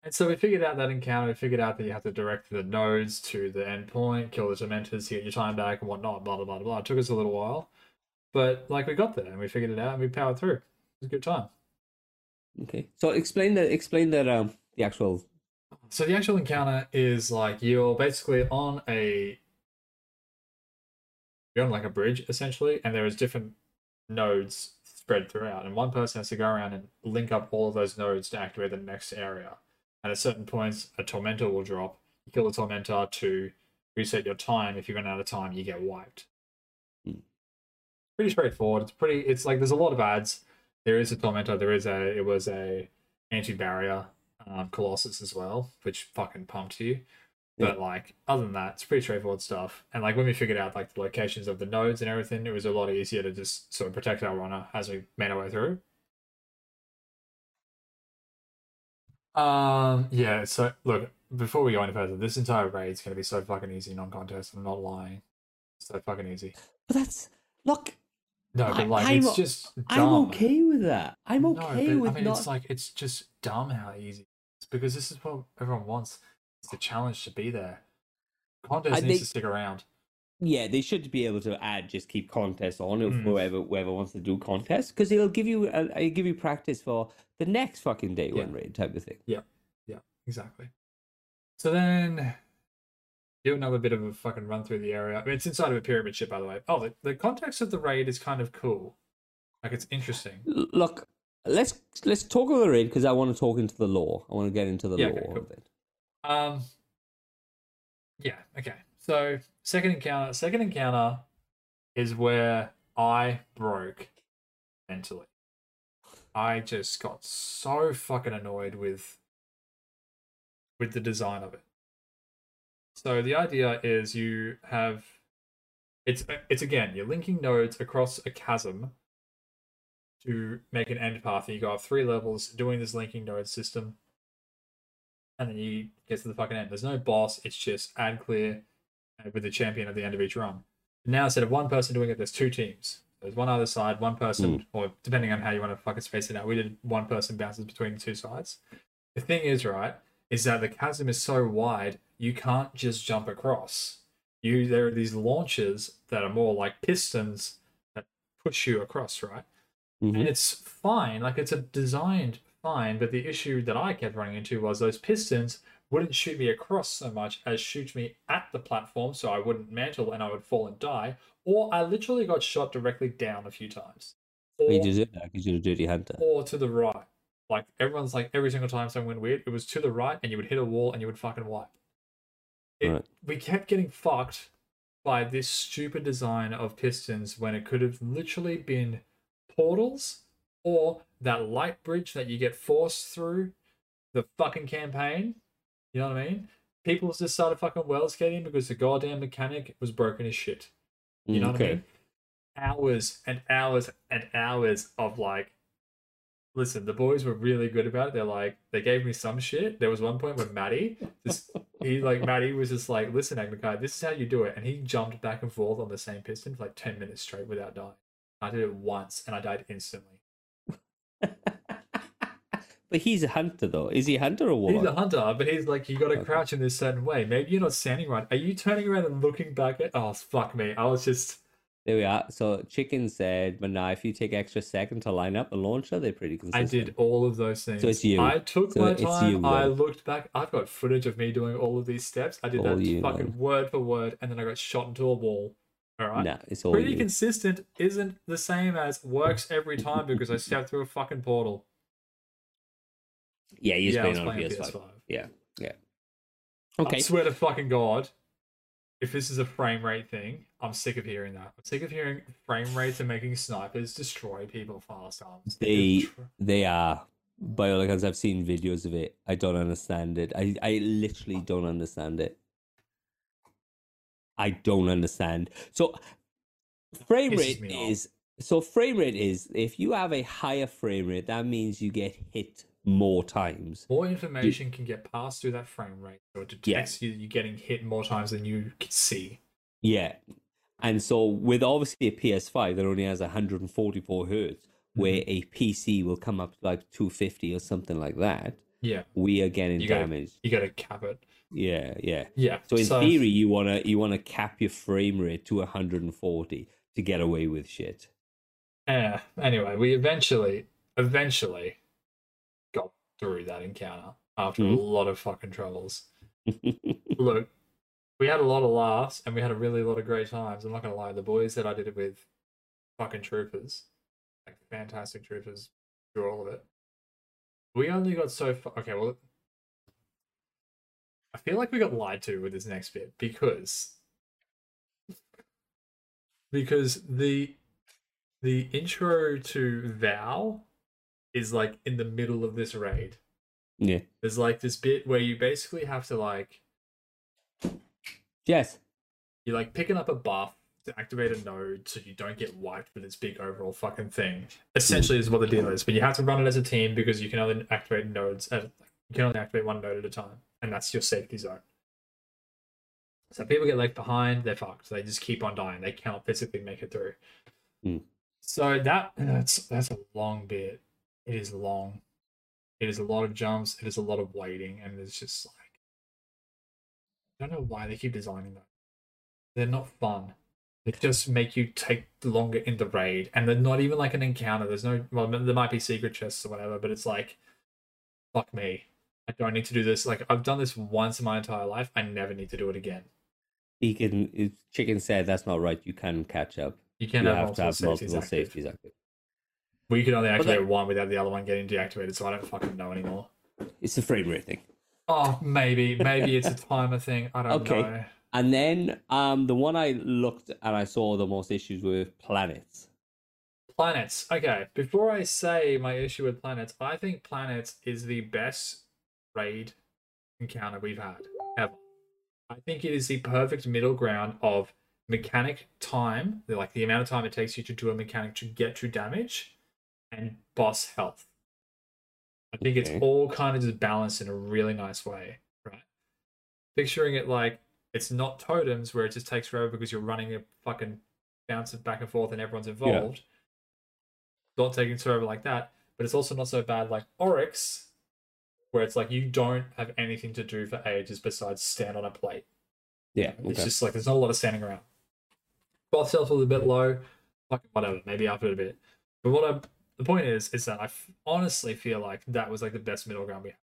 And so we figured out that encounter. We figured out that you have to direct the nodes to the endpoint, kill the tormentors, get your time back, and whatnot. Blah blah blah blah. It took us a little while, but like we got there and we figured it out and we powered through. It was a good time. Okay. So explain that. Explain that. Um, the actual. So the actual encounter is like you're basically on a you're on like a bridge essentially, and there is different nodes spread throughout, and one person has to go around and link up all of those nodes to activate the next area. And at certain points, a tormentor will drop. You kill the tormentor to reset your time. If you run out of time, you get wiped. Hmm. Pretty straightforward. It's pretty. It's like there's a lot of ads. There is a tormentor. There is a. It was a anti-barrier um, Colossus as well, which fucking pumped you. Yeah. But like other than that, it's pretty straightforward stuff. And like when we figured out like the locations of the nodes and everything, it was a lot easier to just sort of protect our runner as we made our way through. Um yeah, so look, before we go any further, this entire raid is gonna be so fucking easy non-contest. I'm not lying. So fucking easy. But that's look. No, I- but like I'm it's just dumb. I'm okay with that. I'm No, okay but, with I mean, not. it's like it's just dumb how easy. It's because this is what everyone wants. It's the challenge to be there. Contest needs to stick around. Yeah, they should be able to add just keep contests on if Mm. whoever whoever wants to do contests because it'll give you uh, it'll give you practice for the next fucking day one Yeah. raid type of thing. Yeah, yeah, exactly. So then, do another bit of a fucking run through the area. I mean, it's inside of a pyramid ship, by the way. Oh, the, the context of the raid is kind of cool. Like it's interesting. Look, let's let's talk about the raid because I want to talk into the law. I want to get into the Yeah, lore okay, cool. of it. Um. Yeah. Okay. So second encounter. Second encounter is where I broke mentally. I just got so fucking annoyed with with the design of it. So the idea is you have it's it's again you're linking nodes across a chasm to make an end path. And you go up three levels doing this linking node system and then you get to the fucking end. There's no boss. It's just ad clear uh, with the champion at the end of each run. Now instead of one person doing it, there's two teams. There's one other side, one person, or depending on how you want to fucking space it out. We did one person bounces between the two sides. The thing is, right, is that the chasm is so wide you can't just jump across. You there are these launches that are more like pistons that push you across, right? Mhm. and it's fine like it's a designed fine but the issue that i kept running into was those pistons wouldn't shoot me across so much as shoot me at the platform so i wouldn't mantle and i would fall and die or i literally got shot directly down a few times or, You deserve that because you're a dirty hunter. or to the right like everyone's like every single time something went weird it was to the right and you would hit a wall and you would fucking wipe it, Right. we kept getting fucked by this stupid design of pistons when it could have literally been portals or that light bridge that you get forced through the fucking campaign. You know what I mean? People just started fucking well skating because the goddamn mechanic was broken as shit. You know what I mm, mean? hours and hours and hours of like listen the boys were really good about it they're like they gave me some shit there was one point where maddie just he like maddie was just like listen Agnikai, this is how you do it and he jumped back and forth on the same piston for like 10 minutes straight without dying i did it once and i died instantly but he's a hunter, though. Is he a hunter or what? he's a hunter but he's like you got to Okay. crouch in this certain way maybe you're not standing right are you turning around and looking back at oh fuck me i was just There we are. So Chicken said, but now if you take extra second to line up the launcher, they're pretty consistent. I did all of those things. it's you. I took So my time. you, I looked back. I've got footage of me doing all of these steps. I did All that you, fucking man. word for word, and then I got shot into a wall. All right. Nah, it's all Pretty you. consistent isn't the same as works every time because I stepped through a fucking portal. Yeah, he's yeah, I playing on playing PS5. PS5. Yeah, yeah. I Okay. swear to fucking God, if this is a frame rate thing, I'm sick of hearing that. I'm sick of hearing frame rates and making snipers destroy people fast. Of They they are. By all accounts, I've seen videos of it. I don't understand it. I, I literally don't understand it. I don't understand. So frame rate me off. is so frame rate is if you have a higher frame rate, that means you get hit more times. more information can get passed through that frame rate, so it Yeah. detects you're getting hit more times than you can see. Yeah. And so with obviously a PS5 that only has 144 hertz, where Mm-hmm. a PC will come up like 250 or something like that, Yeah, we are getting You gotta- damaged. you got to cap it. Yeah, yeah. Yeah. So in theory, you wanna you wanna cap your frame rate to 140 to get away with shit. Yeah. Anyway, we eventually, eventually, got through that encounter after Mhm. a lot of fucking troubles. Look, we had a lot of laughs and we had a really lot of great times. I'm not gonna lie, the boys that I did it with, fucking troopers, like fantastic troopers through all of it. We only got so far. Okay, well, I feel like we got lied to with this next bit because because the the intro to Vow is like in the middle of this raid. yeah. There's like this bit where you basically have to like Yes. you're like picking up a buff to activate a node so you don't get wiped with this big overall fucking thing. Essentially, is what the deal is. But you have to run it as a team because you can only activate nodes at you can only activate one node at a time, and that's your safety zone. So people get left behind, they're fucked. They just keep on dying. They cannot physically make it through. Hmm. So that that's that's a long bit. It is long. It is a lot of jumps. It is a lot of waiting, and it's just like I don't know why they keep designing that. They're not fun. They just make you take longer in the raid, and they're not even like an encounter. There's no well, there might be secret chests or whatever, but it's like, fuck me. I don't need to do this. Like I've done this once in my entire life. I never need to do it again. He can. Chicken said that's not right. You can catch up. You can you have, have to multiple have safeties multiple active. safeties active. We could only activate that- one without the other one getting deactivated, so I don't fucking know anymore. It's a frame rate thing. Oh, maybe, maybe it's a timer thing. I don't Okay. know. And then um, the one I looked and I saw the most issues with planets. Planets. Okay, before I say my issue with planets, I think planets is the best raid encounter we've had ever. I think it is the perfect middle ground of mechanic time, like the amount of time it takes you to do a mechanic to get to damage, and boss health. I think Okay. it's all kind of just balanced in a really nice way, right? Picturing it like it's not totems where it just takes forever because you're running a fucking bounce it back and forth and everyone's involved. Not taking forever like that, but it's also not so bad like Oryx, where it's like you don't have anything to do for ages besides stand on a plate. Yeah. It's just like there's not a lot of standing around. Both was a bit low. Fucking whatever, maybe it a bit. But what I the point is is that I f- honestly feel like that was like the best middle ground we had.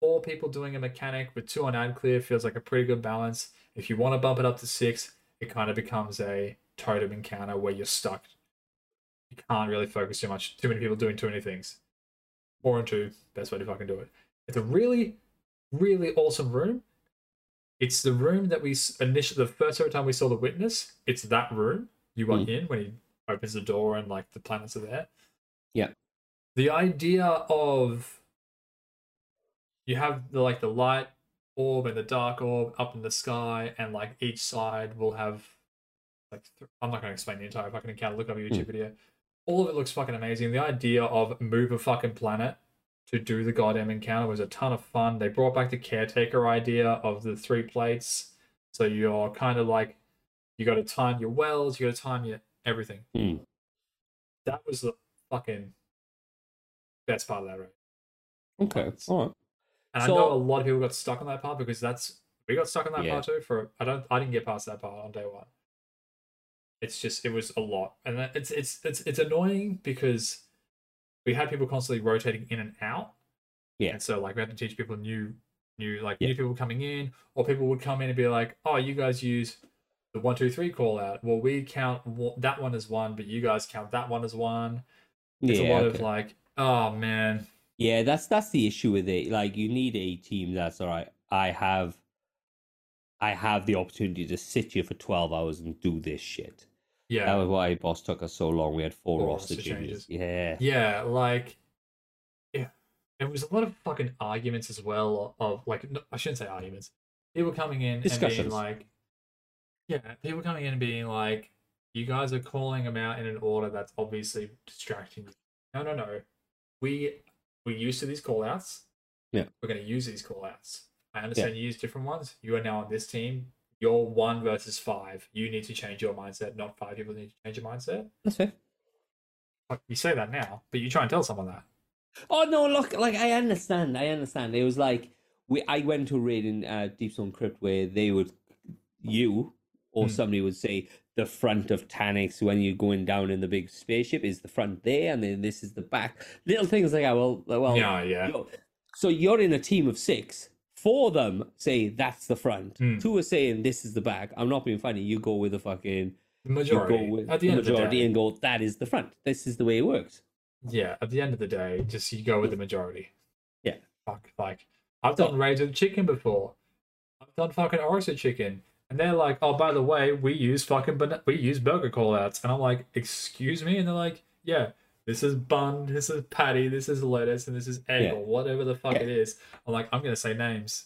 Four people doing a mechanic with two on ad clear feels like a pretty good balance. If you want to bump it up to six, it kind of becomes a totem encounter where you're stuck. You can't really focus too much. Too many people doing too many things. Four and two, best way to fucking do it. It's a really, really awesome room. It's the room that we initially, the first time we saw the witness, it's that room you walk hmm. in when he opens the door and like the planets are there. Yeah. The idea of you have the like the light orb and the dark orb up in the sky, and like each side will have like th- I'm not going to explain the entire fucking encounter. Look up a YouTube hmm. video. All of it looks fucking amazing. The idea of move a fucking planet to do the goddamn encounter was a ton of fun. They brought back the caretaker idea of the three plates, so you're kind of like you got to time your wells, you got to time your everything. Hmm. That was the fucking best part of that raid. Okay. All right. And So- I know a lot of people got stuck on that part because that's we got stuck on that Yeah. part too. For I don't I didn't get past that part on day one. It's just it was a lot, and it's it's it's it's annoying because we had people constantly rotating in and out. Yeah. and so like we had to teach people new new like Yeah. new people coming in, or people would come in and be like, "Oh, you guys use the one two three call out. Well, we count that one as one, but you guys count that one as one." It's yeah. a lot of like, "Oh man, Yeah, that's that's the issue with it. Like you need a team that's all right. I have I have the opportunity to sit here for twelve hours and do this shit. Yeah." That was why boss took us so long. We had four, Four roster roster changes. Yeah. Yeah, like, yeah, it was a lot of fucking arguments as well. Of like, no, I shouldn't say arguments. People coming in and being like, yeah, people coming in and being like, you guys are calling them out in an order that's obviously distracting you. No, no, no. We we're used to these call outs. Yeah. We're going to use these call outs. I understand you use different ones. You are now on this team. You're one versus five. You need to change your mindset. Not five people need to change your mindset. That's fair. Like, you say that now, but you try and tell someone that. Oh no, look, like I understand, I understand. It was like we I went to a raid in uh, Deep Stone Crypt where they would you or Hmm. somebody would say the front of Taniks when you're going down in the big spaceship is the front there, and then this is the back. Little things like that. Well, well, yeah, yeah. you're- so you're in a team of six. Four of them say that's the front. Hmm. Two are saying this is the back. I'm not being funny. You go with the fucking The you majority. go with at the, the end of the majority day, and go that is the front. This is the way it works. yeah. At the end of the day, just you go with the majority. Yeah. Fuck, like I've done raised with chicken before. I've done fucking Orisa chicken, and they're like, "Oh, by the way, we use fucking we use burger callouts," and I'm like, "Excuse me," and they're like, "Yeah." This is bun, this is patty, this is lettuce, and this is egg, Yeah. or whatever the fuck Yeah. it is. I'm like, I'm gonna say names.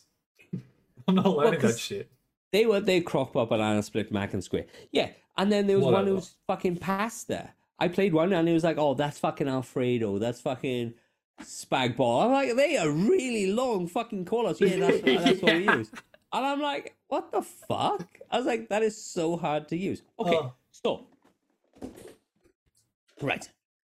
I'm not learning 'cause- that shit. They were they crop up banana split mac and square. Yeah, and then there was one who was fucking pasta. I played one and it was like, oh, that's fucking Alfredo. That's fucking spag ball. I'm like, they are really long fucking call-outs. Yeah, that's, that's what we use. And I'm like, what the fuck? I was like, that is so hard to use. Okay, Oh. stop. Right.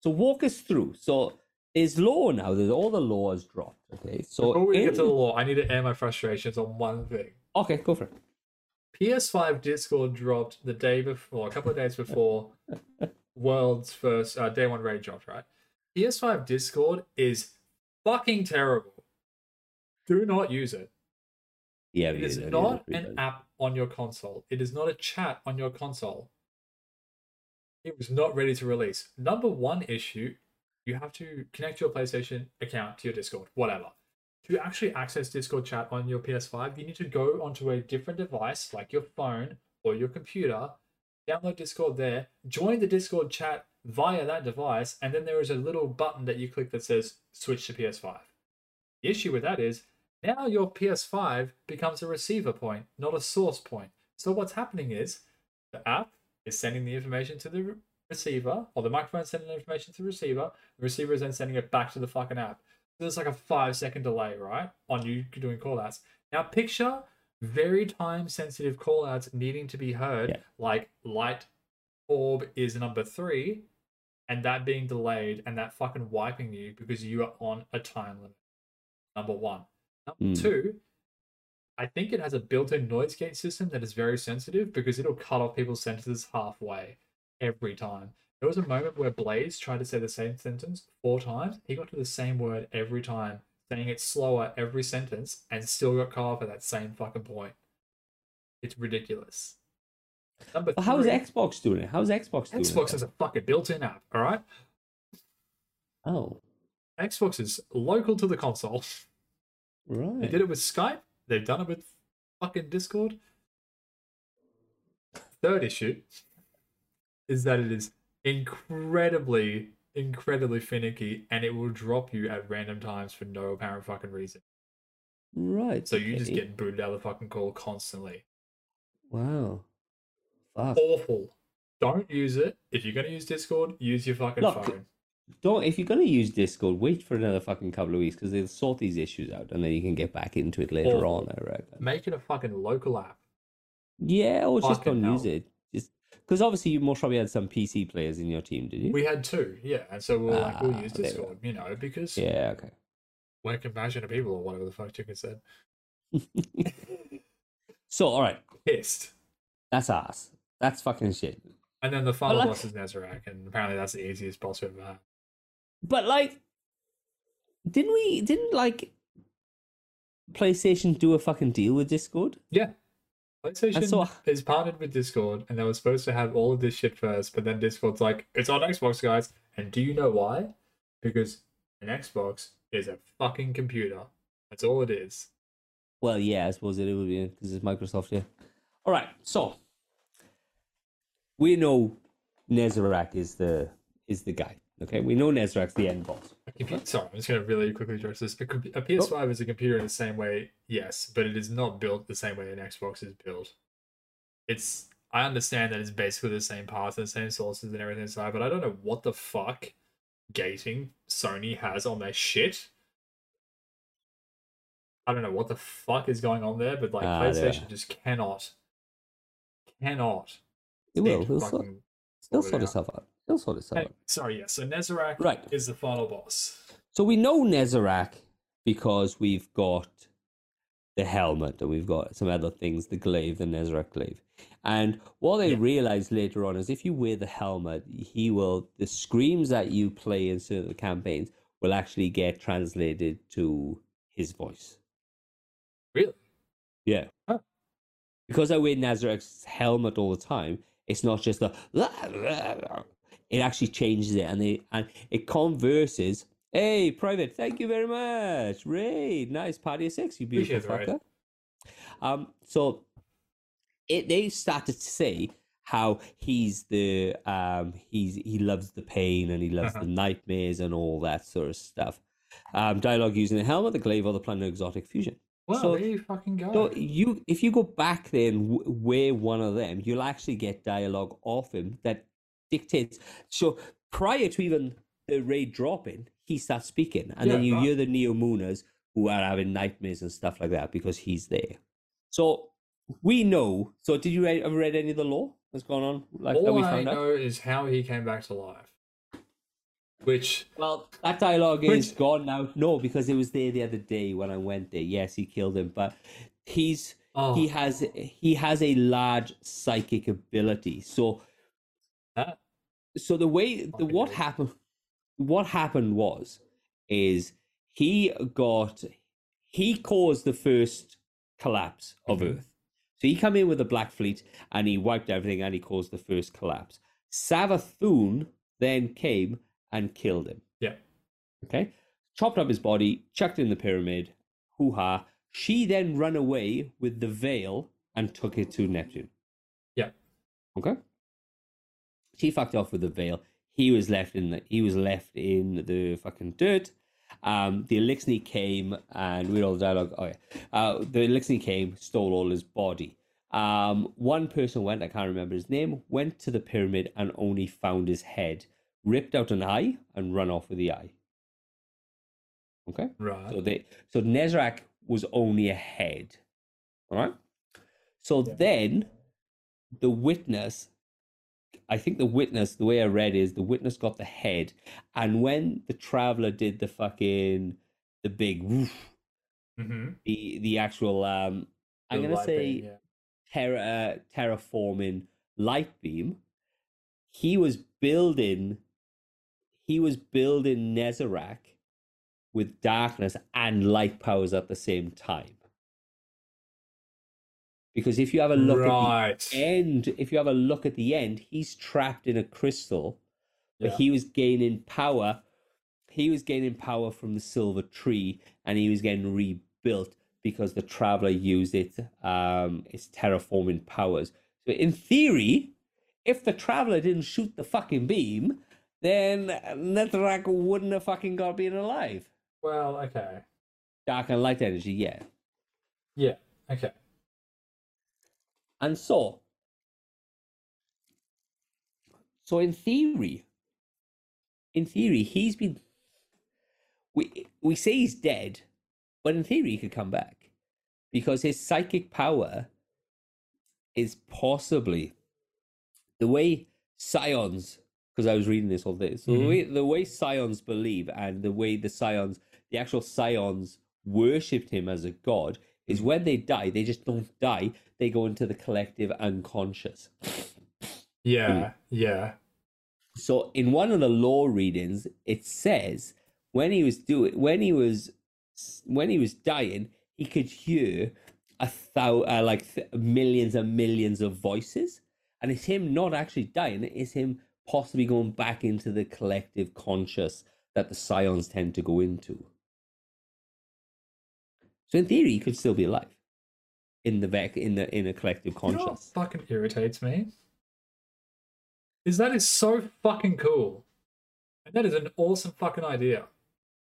So walk us through. So is law now. There's all the laws dropped. Okay. So Before we in- get to the law, I need to air my frustrations on one thing. okay, go for it. PS5 Discord dropped the day before, a couple of days before World's first uh, day one raid dropped, right? PS5 Discord is fucking terrible. Do not use it. Yeah, It is not an app on your console. It is not a chat on your console. It was not ready to release. Number one issue, you have to connect your PlayStation account to your Discord, whatever. To actually access Discord chat on your PS5, you need to go onto a different device like your phone or your computer, download Discord there, join the Discord chat via that device, and then there is a little button that you click that says switch to PS5. The issue with that is now your PS5 becomes a receiver point, not a source point. So what's happening is the app is sending the information to the re- receiver, or the microphone sending the information to the receiver. The receiver is then sending it back to the fucking app. So there's like a five second delay, right, on you doing callouts. Now picture very time sensitive callouts needing to be heard, Yeah. like light orb is number three, and that being delayed and that fucking wiping you because you are on a time limit. Number one. Number Mm. two, I think it has a built-in noise gate system that is very sensitive because it'll cut off people's sentences halfway every time. There was a moment where Blaze tried to say the same sentence four times. He got to the same word every time, saying it slower every sentence, and still got cut off at that same fucking point. It's ridiculous. Number how's Xbox doing it? How's Xbox doing Xbox it? has a fucking built-in app. All right, Oh, Xbox is local to the console. Right. They did it with Skype. They've done it with fucking Discord. Third issue is that it is incredibly, incredibly finicky and it will drop you at random times for no apparent fucking reason. Right. So you just okay. get booted out of the fucking call constantly. Wow. fuck? Awful. Don't use it. If you're gonna use Discord, use your fucking Look, phone. Don't if you're gonna use Discord, wait for another fucking couple of weeks because they'll sort these issues out, and then you can get back into it later Or- on. I reckon. Make it a fucking local app. Yeah, or just Fucking don't use it. Just because obviously you most probably had some PC players in your team, did you? We had two, yeah, and so we were like, we'll Ah, use Discord, you know, because yeah, okay. we're compassionate people or whatever the fuck Chicken said. so all right, Pissed. that's ass. That's fucking shit. And then the final like- boss is Nezarek, and apparently that's the easiest boss we've ever had. But like, didn't we? Didn't like PlayStation do a fucking deal with Discord? Yeah. PlayStation so- is partnered with Discord, and they were supposed to have all of this shit first, but then Discord's like, it's on Xbox, guys. And do you know why? Because an Xbox is a fucking computer. That's all it is. Well, yeah, I suppose it would be because it's Microsoft. Yeah. All right, so we know Nezarek is the is the guy. Okay, we know Nezarek's the end boss. A compu- Sorry, I'm just going to really quickly address this. A, a PS5 is a computer in the same way, yes, but it is not built the same way an Xbox is built. It's I understand that it's basically the same parts and the same sources and everything inside, but I don't know what the fuck gating Sony has on their shit. I don't know what the fuck is going on there, but like Ah. PlayStation just cannot, cannot. It will. He'll sort, he'll sort it sort out. itself out. He'll sort Hey, out. sorry, yeah. So Nezarek Right. is the final boss. So we know Nezarek because we've got the helmet and we've got some other things, the glaive, the Nezarek glaive. And what they Yeah. realize later on is if you wear the helmet, he will the screams that you play in certain campaigns will actually get translated to his voice. Really? Yeah. Huh. Because I wear Nezarek's helmet all the time, it's not just a it actually changes it and they and it converses. Hey, private, thank you very much. Ray, nice party of six, you beautiful Appreciate fucker. Um, so it they started to say how he's the um he's he loves the pain and he loves Uh-huh. the nightmares and all that sort of stuff. Um, dialogue using the helmet, the glaive, or the planet exotic fusion. Well, So- there you fucking go. So you, if you go back there and w- wear one of them, you'll actually get dialogue off him that dictates. So prior to even the raid dropping, he starts speaking, and then you right. hear the Neo Mooners who are having nightmares and stuff like that because he's there. So we know. So did you read, ever read any of the lore that's going on? Like that All we I found out. know is how he came back to life. Which Well, that dialogue Which- is gone now. No, because it was there the other day when I went there. Yes, he killed him, but he's oh, he has he has a large psychic ability. So so the way the what happened what happened was is he got he caused the first collapse of Mhm. Earth. So he come in with the Black Fleet and he wiped everything and he caused the first collapse. Savathun then came and killed him. Yeah. Okay. Chopped up his body, chucked in the pyramid. Hoo ha. She then ran away with the veil and took it to Neptune. Yeah. Okay. She fucked off with the veil. He was left in the he was left in the fucking dirt. Um, the Eliksni came and with all the dialogue. Oh yeah, uh, the Eliksni came, stole all his body. Um, one person went, I can't remember his name, went to the pyramid and only found his head, ripped out an eye and run off with the eye. Okay. right. So they so Nezarek was only a head. All right. So Yeah. then the witness, I think the witness, the way I read is the witness got the head, and when the traveler did the fucking the big woof, mm-hmm. the the actual um I'm gonna say yeah. terra uh, terraforming light beam, he was building he was building Nezarek with darkness and light powers at the same time. Because if you have a look at the end, if you have a look at the end, he's trapped in a crystal, but Yeah. he was gaining power. He was gaining power from the silver tree, and he was getting rebuilt because the traveler used it, um, its terraforming powers. So in theory, if the traveler didn't shoot the fucking beam, then Nezarek wouldn't have fucking got being alive. Well, okay. Dark and light energy, yeah. Yeah. Okay. And so, So in theory, in theory, he's been. We we say he's dead, but in theory, he could come back because his psychic power is possibly the way scions. Because I was reading this all day. So the Mhm. way the way scions believe and the way the scions, the actual scions, worshipped him as a god is when they die, they just don't die. They go into the collective unconscious. Yeah, yeah. So in one of the law readings, it says when he was doing when he was when he was dying, he could hear a thou uh, like th- millions and millions of voices, and it's him not actually dying; it's him possibly going back into the collective conscious that the scions tend to go into. So in theory, he could still be alive in the vec in the in a collective You know fucking irritates me? Is that is so fucking cool. And that is an awesome fucking idea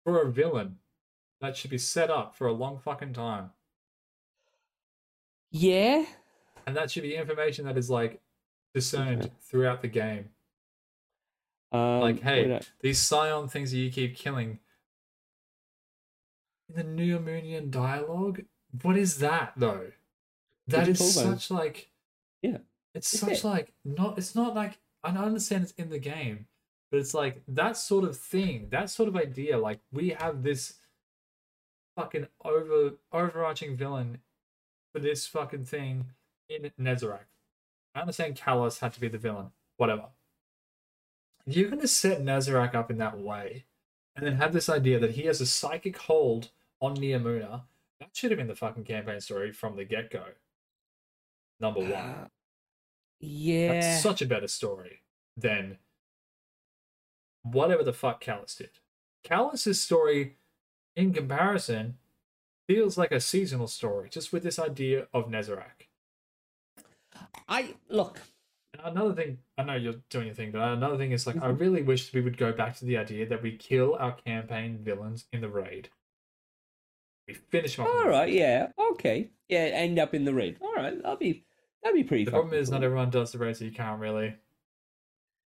for a villain that should be set up for a long fucking time. Yeah, And that should be information that is like discerned throughout the game. um, like, hey, these scion things that you keep killing. In the Neomunan dialogue, what is that though? That is you is about? such like Yeah. It's Is such it? like not it's not like I understand it's in the game, but it's like that sort of thing, that sort of idea, like we have this fucking over overarching villain for this fucking thing in Nezarek. I understand Calus had to be the villain, whatever. If you're gonna set Nezarek up in that way, and then have this idea that he has a psychic hold on Neomuna, that should have been the fucking campaign story from the get go. Number one. Uh, yeah. That's such a better story than whatever the fuck Calus did. Calus's story, in comparison, feels like a seasonal story, just with this idea of Nezarek. I look. Another thing, I know you're doing your thing, but another thing is like, I Mhm. really wish we would go back to the idea that we kill our campaign villains in the raid. We finish them All right. Yeah. Okay. Yeah. End up in the raid. All right. That'd be that'd be pretty. The problem is, not everyone does the raid, so you can't really.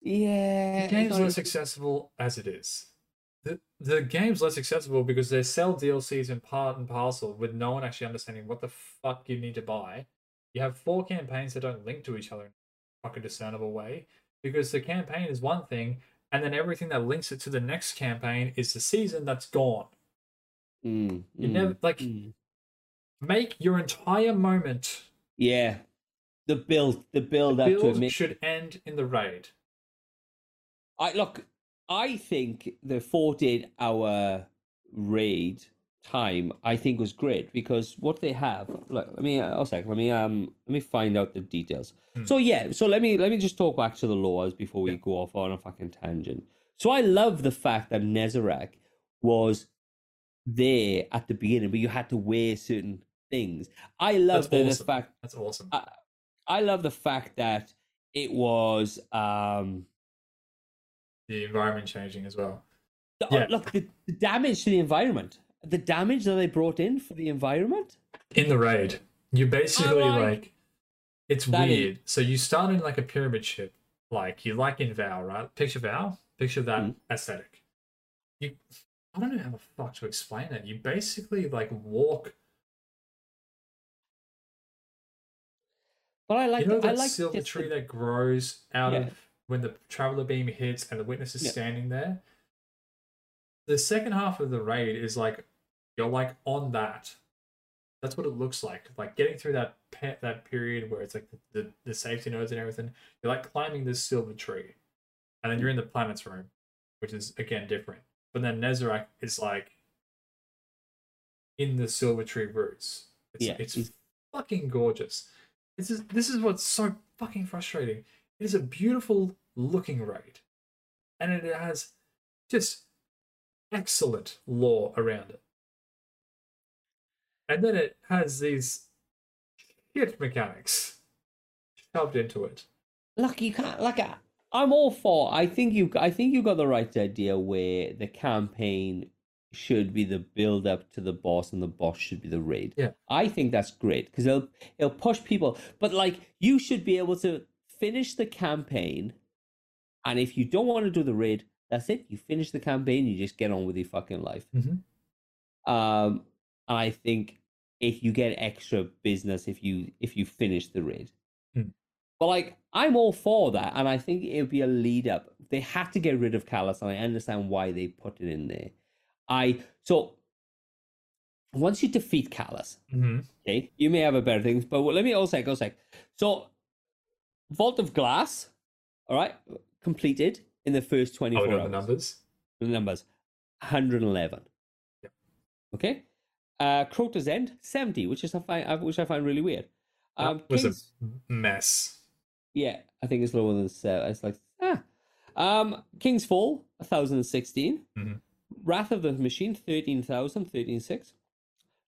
Yeah. the game's less accessible as it is. The, the game's less accessible because they sell DLCs in part and parcel with no one actually understanding what the fuck you need to buy. You have four campaigns that don't link to each other in a fucking discernible way because the campaign is one thing and then everything that links it to the next campaign is the season that's gone. Mm, You mm, never like mm. make your entire moment Yeah. The build. The build up to build admit. should end in the raid. I look. I think the forty-eight hour raid time I think was great because what they have. Look, let me. Uh, I'll sec. Let me. Um. Let me find out the details. Hmm. So yeah. So let me. Let me just talk back to the laws before we Yeah. go off on a fucking tangent. So I love the fact that Nezarek was there at the beginning, but you had to wear certain things. I love the, the fact That's awesome. I- I love the fact that it was um the environment changing as well. the, Yeah. look the, the damage to the environment the damage that they brought in for the environment? In the raid. You're basically like- like it's That is- weird. So you start in like a pyramid ship. Like you like in vow right? Picture vow picture that Mhm. aesthetic. You i don't know how the fuck to explain it. You basically like walk but I like you know I that like silver just the- tree that grows out Yeah. of when the traveler beam hits and the witness is Yeah. standing there? The second half of the raid is like you're like on that. That's what it looks like. Like getting through that pe- that period where it's like the, the, the safety nodes and everything you're like climbing this silver tree. And then you're in the planet's room which is again different. But then Nezarek is like in the silver tree roots. It's, Yeah, it's fucking gorgeous. This is this is what's so fucking frustrating. It is a beautiful looking raid and it has just excellent lore around it and then it has these shit mechanics shoved into it look you can't like I, I'm all for I think you I think you got the right idea where the campaign should be the build up to the boss and the boss should be the raid Yeah. I think that's great because it'll it'll push people but like you should be able to finish the campaign And if you don't want to do the raid, that's it. You finish the campaign, you just get on with your fucking life. Mhm. Um, and I think if you get extra business if you if you finish the raid. Hmm. But like I'm all for that, and I think it would be a lead up. They had to get rid of Calus, and I understand why they put it in there. I so once you defeat Calus, Mhm. okay, you may have a better things, but let me also go sec. So Vault of Glass, all right, completed in the first twenty Oh, four we got hours the numbers. the numbers 111 Yep. okay uh crota's end 70 which is i find uh, which i find really weird. Um that was King's- a mess. yeah i think it's lower than seven it's like ah. Um king's fall 1016 Mhm. wrath of the machine 13000 136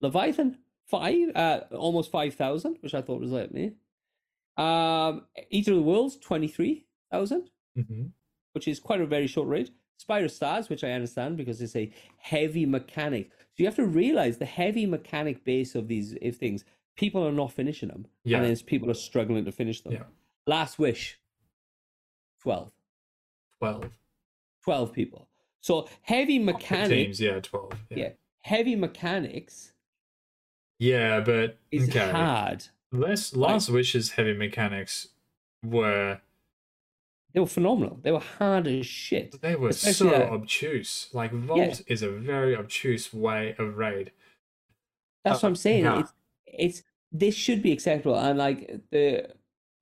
leviathan 5 uh almost 5000 which i thought was like me. Um eater of the worlds 23000 hmm which is quite a very short raid. Spire Stars, which I understand because it's a heavy mechanic. So you have to realize the heavy mechanic base of these if things. People are not finishing them, Yeah. and then people are struggling to finish them. Yeah. Last Wish, 12. 12. 12 people. So heavy mechanics, Teams, yeah, 12. yeah. Yeah. heavy mechanics Yeah, but It's okay. hard. Last, Last Wish's heavy mechanics were They were phenomenal. They were hard as shit. they were Especially so that- obtuse. Like Vault is a very obtuse way of raid. That's what Uh, I'm saying. yeah. It's it's this should be acceptable. And like the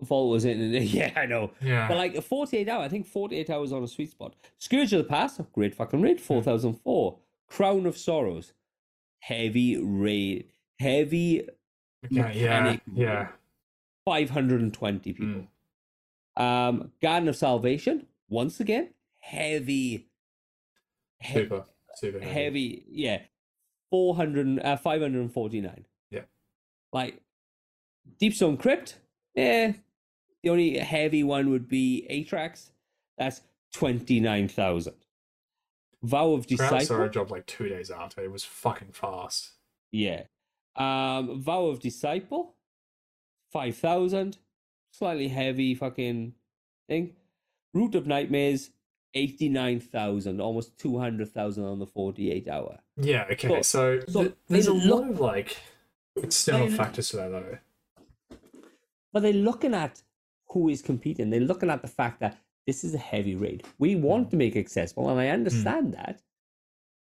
vault was in, yeah, I know. Yeah. But like 48 hours, I think 48 hours on a sweet spot. Scourge of the Past, great fucking raid, 4004. Crown of Sorrows, heavy raid, heavy Okay, yeah, yeah. 520 people. Um, Garden of Salvation, once again, heavy, he- Super, super heavy. heavy, yeah, 400, uh, 549. Yeah. Like Deep Stone Crypt, yeah, the only heavy one would be Atraks, that's 29,000. Vow of Disciple, Sorrow dropped like two days after. It was fucking fast. yeah. Um, Vow of Disciple, 5,000, slightly heavy fucking thing. Root of Nightmares, 89,000, almost 200,000 on the 48 hour. Yeah, okay. So- So, so th- there's a lot of like external factors to that though. But they're looking at who is competing. They're looking at the fact that this is a heavy raid. We want hmm. to make it accessible, and I understand hmm. that.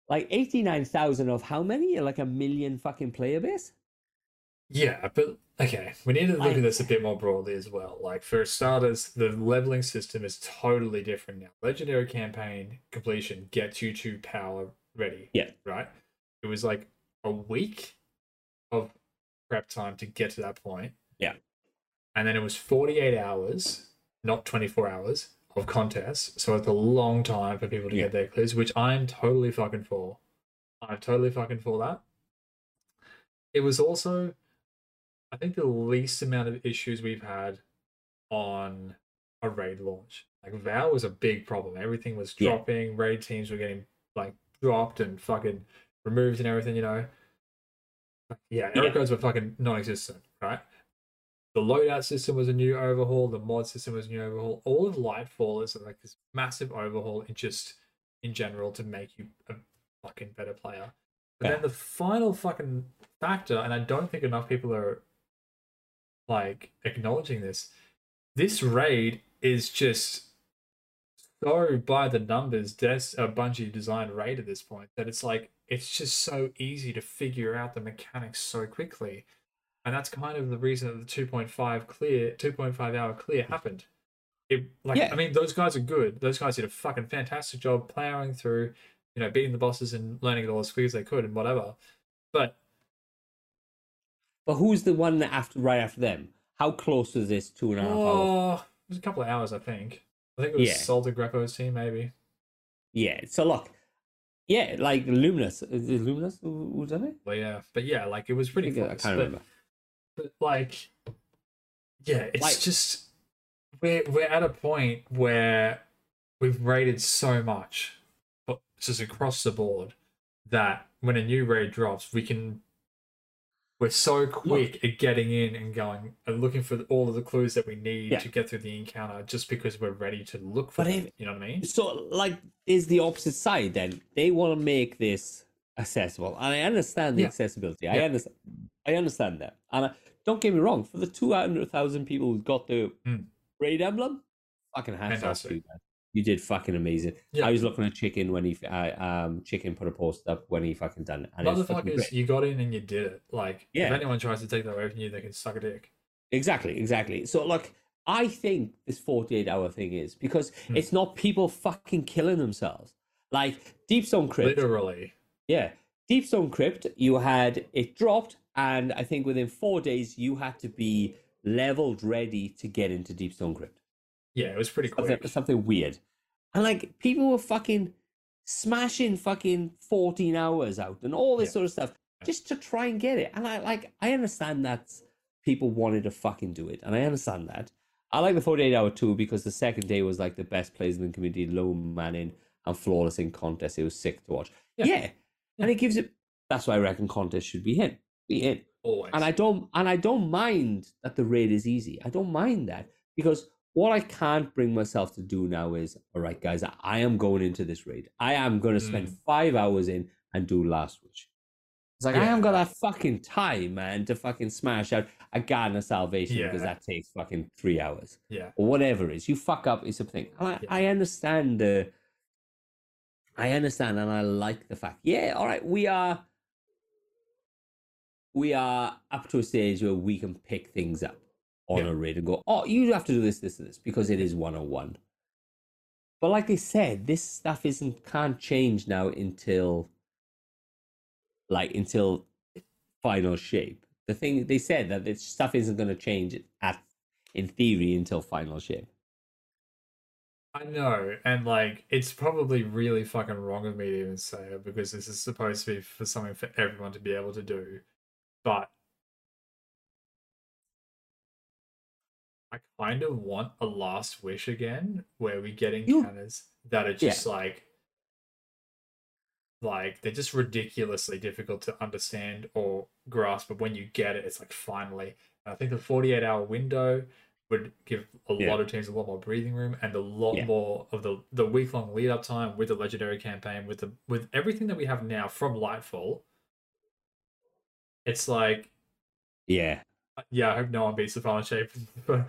Like 89,000 of how many? Like a million fucking player base? Yeah, but okay, we need to look I- at this a bit more broadly as well. Like for starters, the leveling system is totally different now. Legendary campaign completion gets you to power ready. Yeah. Right? It was like a week of prep time to get to that point. Yeah. And then it was 48 hours, not 24 hours of contests. So it's a long time for people to Yeah. get their clues, which I'm totally fucking for. I'm totally fucking for that. It was also I think the least amount of issues we've had on a raid launch. Like Vow was a big problem. Everything was Yeah. dropping. Raid teams were getting like dropped and fucking removed and everything. You know. Yeah, Yeah. error codes were fucking non-existent, right? The loadout system was a new overhaul. The mod system was a new overhaul. All of Lightfall is like this massive overhaul in just in general to make you a fucking better player. But Yeah. then the final fucking factor, and I don't think enough people are like acknowledging this. This raid is just so by the numbers, Des a Bungie design raid at this point that it's like it's just so easy to figure out the mechanics so quickly, and that's kind of the reason that the two point five clear, two point five hour clear happened. It like Yeah. I mean those guys are good. Those guys did a fucking fantastic job plowing through, you know, beating the bosses and learning it all as quick as they could and whatever. But But who's the one that after right after them? How close was this two and a half hours? oh, it was a couple of hours, I think. I think it was Yeah. Saltagreppo's team, maybe. Yeah. So look, yeah, like Luminous. Is it Luminous? Who- Who's it? But yeah, but yeah, like it was pretty uh, I close. can't but, remember. but like, yeah, it's Like- just we're we're at a point where we've raided so much, but just across the board that when a new raid drops, we can we're so quick at getting in and going and looking for all of the clues that we need Yeah. to get through the encounter just because we're ready to look for But them. if- you know what I mean? So, like, is the opposite side then? They want to make this accessible, and I understand the Yeah. accessibility. I understand. I understand that, and I, don't get me wrong. For the two hundred thousand people who got the Mm. raid emblem, fucking hats off to you, man. You did fucking amazing. Yeah. I was looking at chicken when he, uh, um, chicken put a post up when he fucking done it, and it was fucking Motherfuckers, you got in and you did it. Like, if Yeah. anyone tries to take that away from you, they can suck a dick. Exactly, exactly. So, like, I think this 48 hour thing is because Hmm. it's not people fucking killing themselves. Like, Deep Stone Crypt, Literally. yeah, Deep Stone Crypt, you had it dropped, and I think within four days you had to be leveled ready to get into Deep Stone Crypt. Yeah, it was pretty Something, quick. something weird. And, like, people were fucking smashing fucking 14 hours out and all this Yeah. sort of stuff just to try and get it. And I like I understand that people wanted to fucking do it, and I understand that. I like the 48 hour too because the second day was like the best plays in the community, low manning and flawless in contest. It was sick to watch. Yeah. Yeah. And it gives it that's why I reckon contest should be in. Be in. Always. And I don't and I don't mind that the raid is easy. I don't mind that because what I can't bring myself to do now is all right, guys, I am going into this raid. I am going to spend Mm. five hours in and do last wish. It's like I haven't got that fucking time, man, to fucking smash out a garden of salvation because Yeah. that takes fucking three hours yeah. or whatever it is. You fuck up is something. And I, Yeah. I understand the. I understand, and I like the fact. Yeah, all right, we are. We are up to a stage where we can pick things up on Yeah. a raid and go, oh, you have to do this, this, and this because it is one on one. But like I said, this stuff isn't can't change now until like until final shape. The thing they said that this stuff isn't going to change at in theory until final shape. I know, and like it's probably really fucking wrong of me to even say it because this is supposed to be for something for everyone to be able to do. But I kind of want a last wish again where we get encounters that are just like like they're just ridiculously difficult to understand or grasp, but when you get it, it's like finally. And I think the 48 hour window would give a Yeah. lot of teams a lot more breathing room and a lot Yeah. more of the the week long lead up time with the legendary campaign with the with everything that we have now from Lightfall. It's like Yeah, yeah, I hope no one beats the final shape. But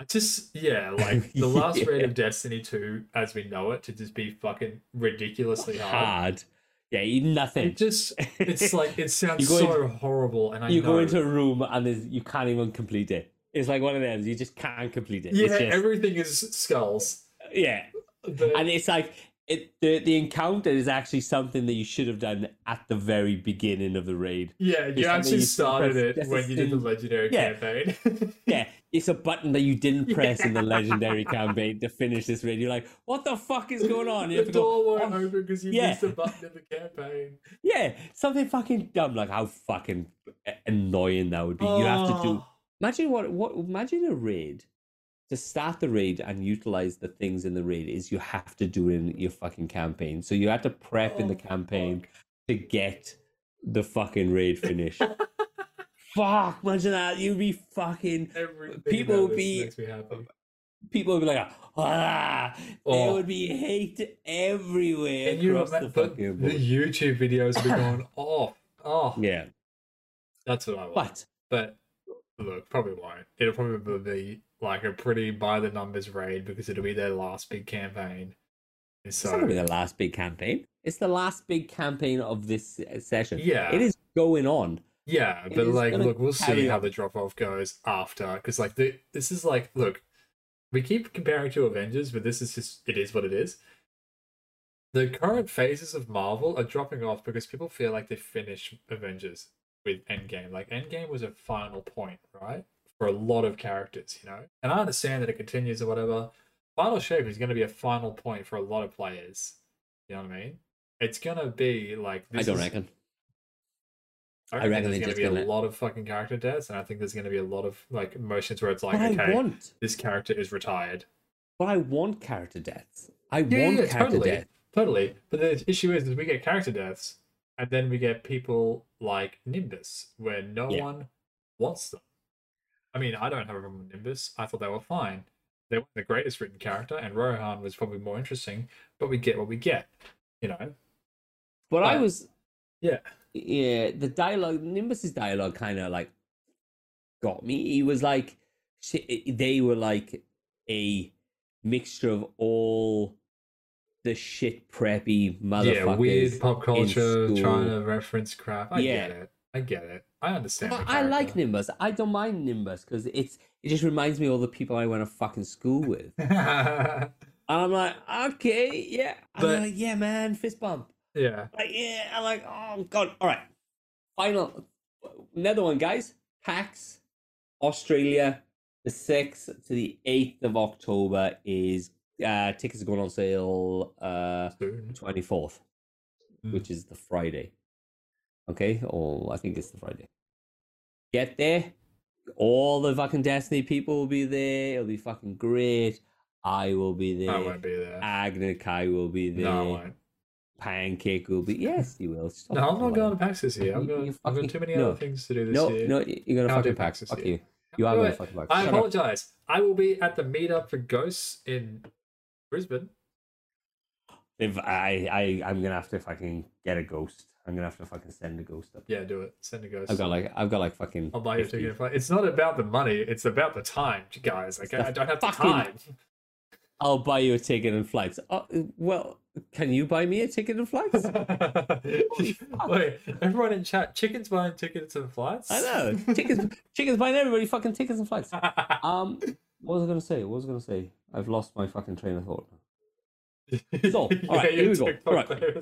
I just yeah, like the last raid of Destiny 2 as we know it to just be fucking ridiculously hard. hard. Yeah, nothing. It just it's like it sounds so horrible and I you know go into a room and you can't even complete it. It's like one of them. You just can't complete it. Yeah, just, everything is skulls. yeah, But and it's like it. The the encounter is actually something that you should have done at the very beginning of the raid. yeah, you something actually you started press- it when you did the legendary Yeah. campaign. Yeah, it's a button that you didn't press in the legendary campaign to finish this raid. You're like, what the fuck is going on? You the to go, door won't "Oh, open because you yeah. missed a button in the campaign. Yeah, something fucking dumb. Like how fucking annoying that would be. You have to do. Oh, Imagine what what. Imagine a raid. To start the raid and utilize the things in the raid is you have to do it in your fucking campaign. So you have to prep in the Oh, campaign to get the fucking raid finished. Fuck, imagine that. You'd be fucking. Everything People would be- makes me happy. People would be like, ah. There Oh. would be hate everywhere And you across the fucking the. YouTube videos would be going off. Oh, Yeah, that's what I want. but But look, probably won't. It'll probably be like a pretty by the numbers raid because it'll be their last big campaign. And it's not gonna be the last big campaign. It's the last big campaign of this session. Yeah. it is going on. yeah, it but like, look, we'll see carry how on. the drop off goes after because like the this is like look, we keep comparing to Avengers, but this is just it is what it is. The current phases of Marvel are dropping off because people feel like they finished Avengers with Endgame. Like Endgame was a final point, right? For a lot of characters, you know? And I understand that it continues or whatever. Final Shape is going to be a final point for a lot of players. You know what I mean? It's going to be like I don't is- reckon. I I reckon, there's going to be a gonna- lot of fucking character deaths, and I think there's going to be a lot of like emotions where it's like, but okay, I want, this character is retired. but I want character deaths. I Yeah, want yeah, character totally, death. totally. But the issue is, is we get character deaths, And then we get people like Nimbus, where no Yeah. one wants them. I mean, I don't have a problem with Nimbus. I thought they were fine. They weren't the greatest written character, and Rohan was probably more interesting, but we get what we get. You know? But I was Yeah. yeah, the dialogue, Nimbus's dialogue kind of like got me. He was like, they were like a mixture of all the shit preppy motherfuckers. Yeah, weird pop culture, trying to reference crap. I Yeah. get it. I get it. I understand. But I like. Nimbus. I don't mind Nimbus because it's it just reminds me of all the people I went to fucking school with. And I'm like, okay, yeah. I'm like, yeah, man, fist bump. yeah. Like, yeah, I'm like, oh god. All right. Final another one, guys. PAX Australia, the sixth to the eighth of October is uh tickets are going on sale uh twenty fourth, Mm. which is the Friday. Okay, or I think it's the Friday. Get there. All the fucking Destiny people will be there. It'll be fucking great. I will be there. I won't be there. Agna Kai will be there. No, I won't. Pancake will be. Yes, you will. Stop No, I'm not going to PAX this year. I'm going. you I've fucking- got too many no. other things to do this No, year. no, you're gonna fucking. PAX this Fuck year. you. You are gonna fucking pack. I up. apologize. I will be at the meetup for Ghosts in Brisbane. If I, I, I'm gonna have to fucking get a ghost. I'm gonna have to fucking send a ghost up. Yeah, do it. Send a ghost. I've got like, I've got like fucking. I'll buy you a ticket. It's not about the money. It's about the time, guys. Okay, the I don't have the fucking- time. I'll buy you a ticket and flights. Oh, well, can you buy me a ticket and flights? Wait, everyone in chat, chicken's buying tickets and flights. I know. Chickens, chickens buying everybody fucking tickets and flights. Um, what was I gonna say? What was I gonna say? I've lost my fucking train of thought. So, all right, here you're we go. All right.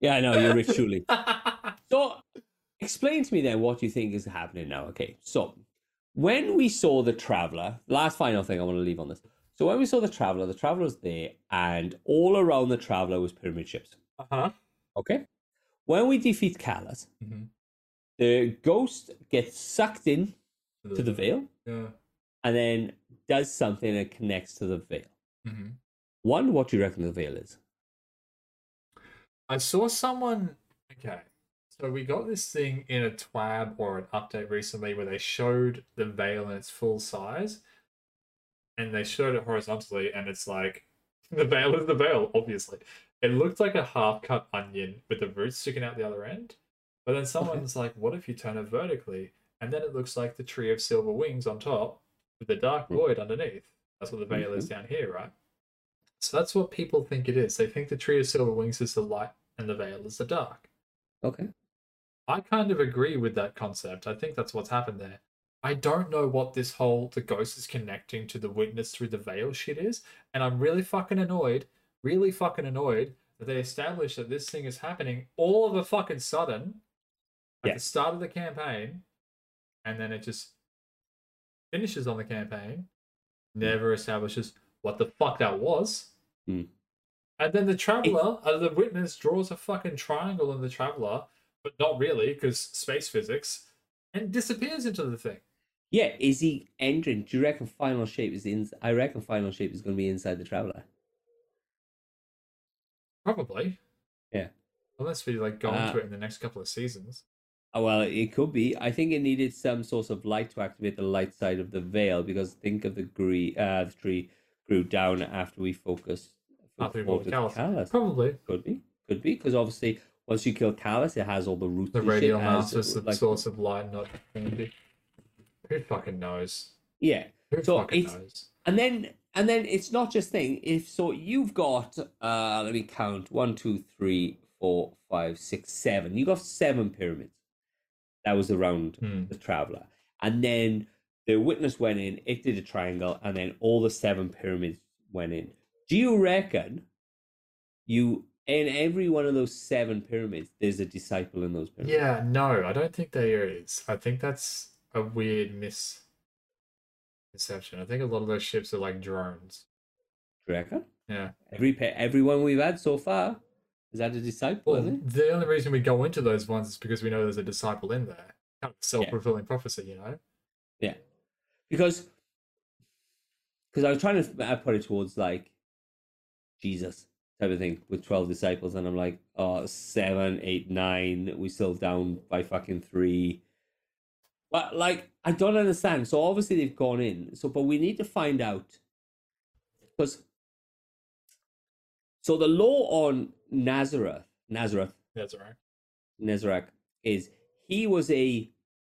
Yeah, I know you're Rich Shuley. So, explain to me then what you think is happening now. Okay, so when we saw the Traveler, last final thing I want to leave on this. So when we saw the Traveler, the Traveler was there, and all around the Traveler was pyramid ships. uh-huh. Okay, when we defeat Calus, Mhm. the ghost gets sucked in to the veil, Yeah. and then does something and connects to the veil. Hmm One, what do you reckon the veil is? I saw someone. Okay, so we got this thing in a twab or an update recently where they showed the veil in its full size, and they showed it horizontally, and it's like the veil is the veil. Obviously, it looked like a half-cut onion with the roots sticking out the other end. But then someone's like, "What if you turn it vertically?" And then it looks like the tree of silver wings on top with the dark Hmm. void underneath. That's what the veil is mm-hmm. down here, right? So that's what people think it is. They think the tree of silver wings is the light and the veil is the dark. Okay. I kind of agree with that concept. I think that's what's happened there. I don't know what this whole the ghost is connecting to the witness through the veil shit is, and I'm really fucking annoyed, really fucking annoyed that they established that this thing is happening all of a fucking sudden at Yeah. the start of the campaign, and then it just finishes on the campaign, never establishes what the fuck that was. Hmm. And then the traveler, uh, the witness, draws a fucking triangle in the traveler, but not really because space physics, and disappears into the thing. Yeah, is he entering? Do you reckon final shape is in? I reckon final shape is going to be inside the traveler. Probably. Yeah. Unless we like go Uh, into it in the next couple of seasons. Oh, well, it could be. I think it needed some source of light to activate the light side of the veil because think of the gree, uh, the tree grew down after we focused. After we Calus. Calus. Probably. Could be, could be because obviously once you kill Calus, it has all the roots. The radial as, mass is the like- source of light, not infinity. Who fucking knows? Yeah, Who So fucking knows? and then and then it's not just thing. If so, you've got uh, let me count one, two, three, four, five, six, seven. You've got seven pyramids. That was around Hmm. the traveler, and then the witness went in. It did a triangle, and then all the seven pyramids went in. Do you reckon you in every one of those seven pyramids there's a disciple in those pyramids? Yeah, no, I don't think there is. I think that's a weird misconception. I think a lot of those ships are like drones. Do you reckon Yeah. every everyone we've had so far is that a disciple? Well, the only reason we go into those ones is because we know there's a disciple in there. Kind of self fulfilling prophecy, you know? Yeah, because because I was trying to put it towards like Jesus. type of thing with 12 disciples. And I'm like, oh, seven, eight, nine. we're still down by fucking three. But like, I don't understand. So obviously they've gone in. So, but we need to find out because. So the lore on Nezarek, Nezarek, right. Nezarek is he was a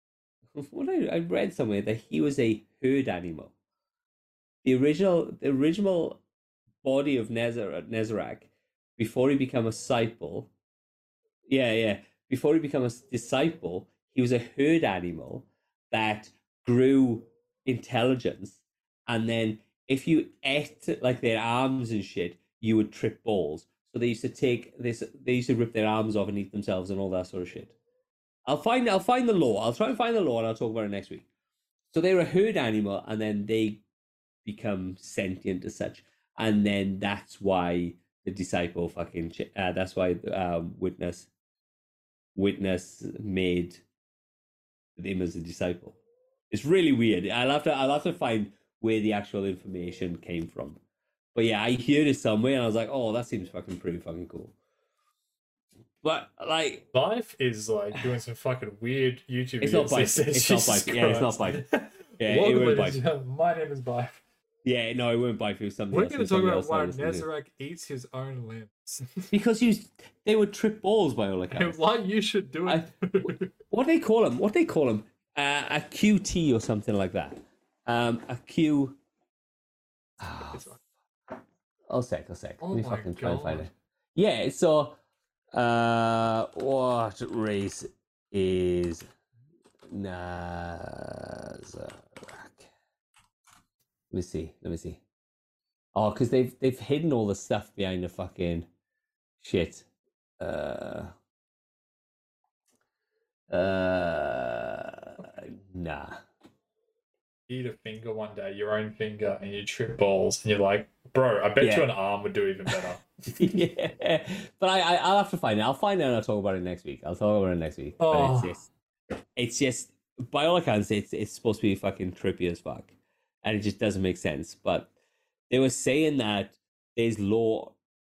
what I, I read somewhere that he was a herd animal. The original the original body of Nezar Nezarek before he became a disciple. Yeah, yeah. Before he became a disciple, he was a herd animal that grew intelligence, and then if you ate like their arms and shit, you would trip balls. So they used to take this. They used to rip their arms off and eat themselves and all that sort of shit. I'll find. I'll find the lore. I'll try and find the lore, and I'll talk about it next week. So they're a herd animal, and then they become sentient as such, and then that's why the disciple fucking. Uh, that's why um, witness. Witness made him as a disciple. It's really weird. I'll have to. I'll have to find where the actual information came from. But yeah, I heard it somewhere, and I was like, "Oh, that seems fucking pretty fucking cool." But like, Life is like doing some fucking weird YouTube It's not Byf. It's not Byf. Yeah, it's not Christ. yeah, it Welcome, was ladies Byf. My name is Byf. Yeah, no, it won't bite. It was something We're going to talk about I why listened eats his own limbs. Because you, they were trip balls by all and accounts. why you should do it. What do they call them? What do they call them? Uh, a QT or something like that. Um, a Q. Ah, I'll sec, I'll sec. Oh Let me fucking try and find it. Yeah, so uh what race is Nezarek? Let me see, let me see. Oh, because they've they've hidden all the stuff behind the fucking shit. Uh uh nah. eat a finger one day, your own finger, and you trip balls, and you're like, bro, I bet Yeah. you an arm would do even better. yeah, but I, I I'll have to find it. I'll find it and I'll talk about it next week. I'll talk about it next week. But Oh. it's just, it's just by all accounts, it's it's supposed to be fucking trippy as fuck, and it just doesn't make sense. But they were saying that there's lore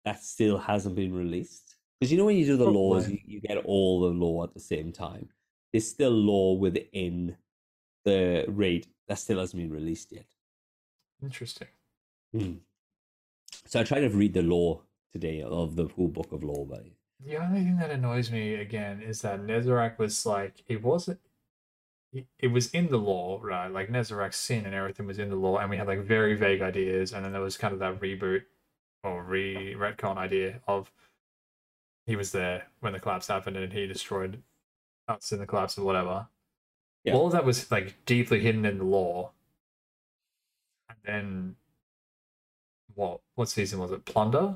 that still hasn't been released because you know when you do the lores, you, you get all the lore at the same time. There's still lore within the raid that still hasn't been released yet. Interesting. Mm. So I tried to read the lore today of the whole book of lore, but The only thing that annoys me again is that Nezarek was like, it wasn't. it- was in the lore, right? Like Nezarek's sin and everything was in the lore, and we had like very vague ideas, and then there was kind of that reboot or re retcon idea of he was there when the collapse happened and he destroyed us in the collapse or whatever. Yeah. All of that was like deeply hidden in the lore. And then what what season was it? Plunder?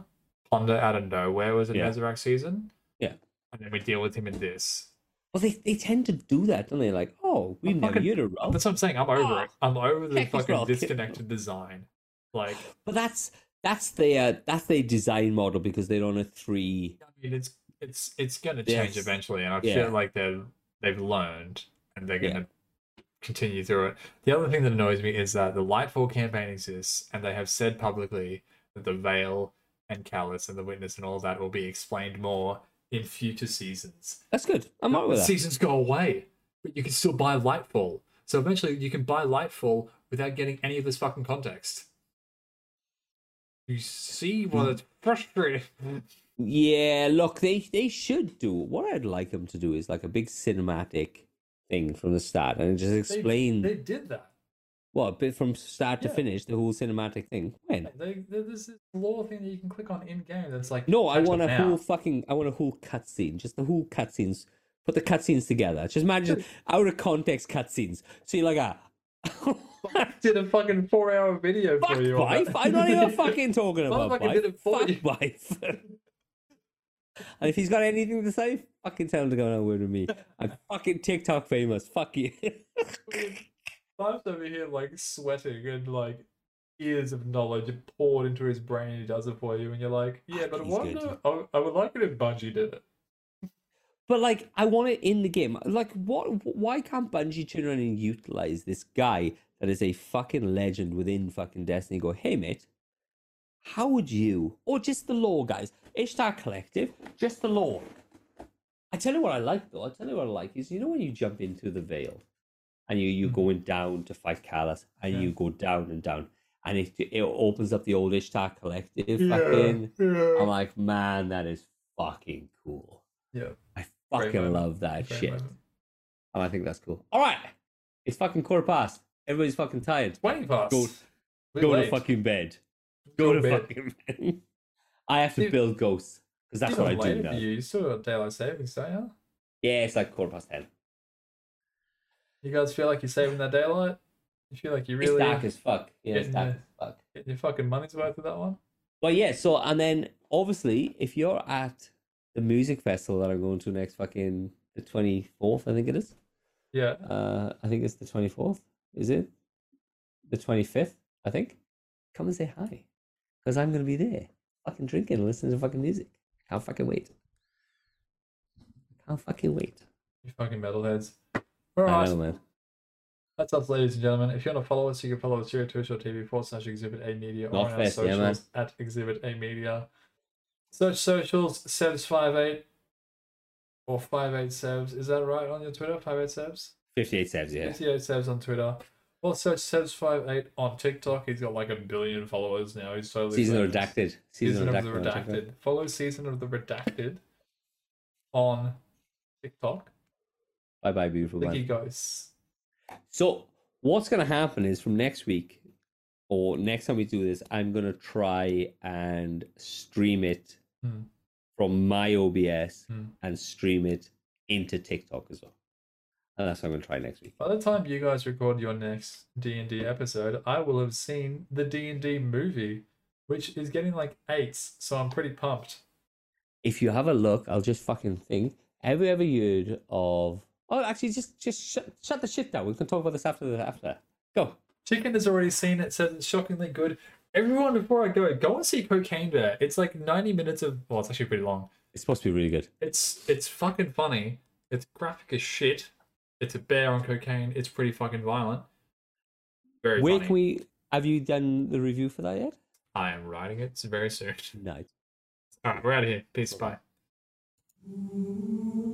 Plunder out of nowhere was it Yeah. Season. Yeah. And then we deal with him in this. well, they, they tend to do that, don't they? Like, oh, we've never fucking- used a roll. That's what I'm saying. I'm over Oh, it. I'm over the fucking kid. disconnected design. Like But that's that's their that's their design model because they're on a three. I mean it's it's it's gonna change Yes. eventually and I Yeah. feel like they've they've learned and they're gonna Yeah. Continue through it. The other thing that annoys me is that the Lightfall campaign exists and they have said publicly that the Veil and Calus and the Witness and all that will be explained more in future seasons. That's good. I'm out with that. Seasons go away, but you can still buy Lightfall. So eventually you can buy Lightfall without getting any of this fucking context. You see what it's frustrating. Yeah, look, they they should do what I'd like them to do is like a big cinematic thing from the start and just They- explain They, did that. what bit from start to finish the whole cinematic thing. When? They, they, there's this lore thing that you can click on in game that's like No, I want a now. whole fucking I want a whole cutscene. Just the whole cutscenes. Put the cutscenes together. Just imagine out of context cutscenes. So you're like ah did a fucking four hour video Fuck for you. wife. I'm not even fucking talking about wife. it Fuck. And if he's got anything to say, fucking tell him to go on a word with me. I'm fucking TikTok famous. Fuck you. Bob's over here like sweating and like years of knowledge poured into his brain he does it for you and you're like, yeah, but what? no, I, I would like it if Bungie did it. But like, I want it in the game. Like, what? Why can't Bungie turn around and utilize this guy that is a fucking legend within fucking Destiny? Go, hey mate, how would you, or just the lore, guys, Ishtar Collective, just the lore. I tell you what I like though. I tell you what I like is you know when you jump into the veil, and you you Mhm. going down to fight Calus, and Yeah. you go down and down, and it it opens up the old Ishtar Collective. Fucking, I'm like, man, that is fucking cool. yeah. I Great fucking moment. love that Great shit. moment. And I think that's cool. All right, it's fucking quarter past. Everybody's fucking tired. Twenty past. Go- We're Go late. to fucking bed. Go, to fucking bed. I have to build ghosts because that's what I do now. you. You still got daylight savings, don't you? Yeah, it's like quarter past ten. You guys feel like you're saving that daylight? You feel like you really It's dark as fuck. Yeah, it's dark as fuck. getting your fucking money's worth with that one? But yeah, so and then obviously if you're at the music festival that I'm going to next fucking the twenty fourth, I think it is. Yeah. Uh I think it's the twenty fourth. Is it? The twenty fifth, I think. Come and say hi. Because I'm gonna be there. Fucking drinking and listening to fucking music. Can't fucking wait. Can't fucking wait. You fucking metalheads. I Alright. know, man. That's us, ladies and gentlemen. If you want to follow us, you can follow us here at twitch.tv forward slash exhibit A media or on our fast, yeah, socials at exhibit A media. Search socials, Sebs58 or 58 Sebs. Is that right on your Twitter? 58 Sebs? 58 saves, yeah. 58 Sebs on Twitter. Or search Sebs58 on TikTok. He's got like a billion followers now. He's totally Season of famous. Redacted. Season, of the. Redacted. Follow Season of the Redacted on TikTok. Bye bye, beautiful he goes. So what's gonna happen is from next week or next time we do this, I'm gonna try and stream it Hmm. from my OBS Hmm. and stream it into TikTok as well. And that's what I'm gonna try next week. By the time you guys record your next D and D episode, I will have seen the D and D movie, which is getting like eights. So I'm pretty pumped. If you have a look, I'll just fucking think. Have you ever heard of? Oh, actually, just just shut, shut the shit down. We can talk about this after the after. Go. Chicken has already seen it. Says it's shockingly good. Everyone, before I go, go and see Cocaine Bear. It's like 90 minutes of. Well, it's actually pretty long. It's supposed to be really good. It's it's fucking funny. It's graphic as shit. It's a bear on cocaine. It's pretty fucking violent. Very Where funny. can we? Have you done the review for that yet? I am writing it very soon. No. All right, we're out of here. Peace. Bye. Bye.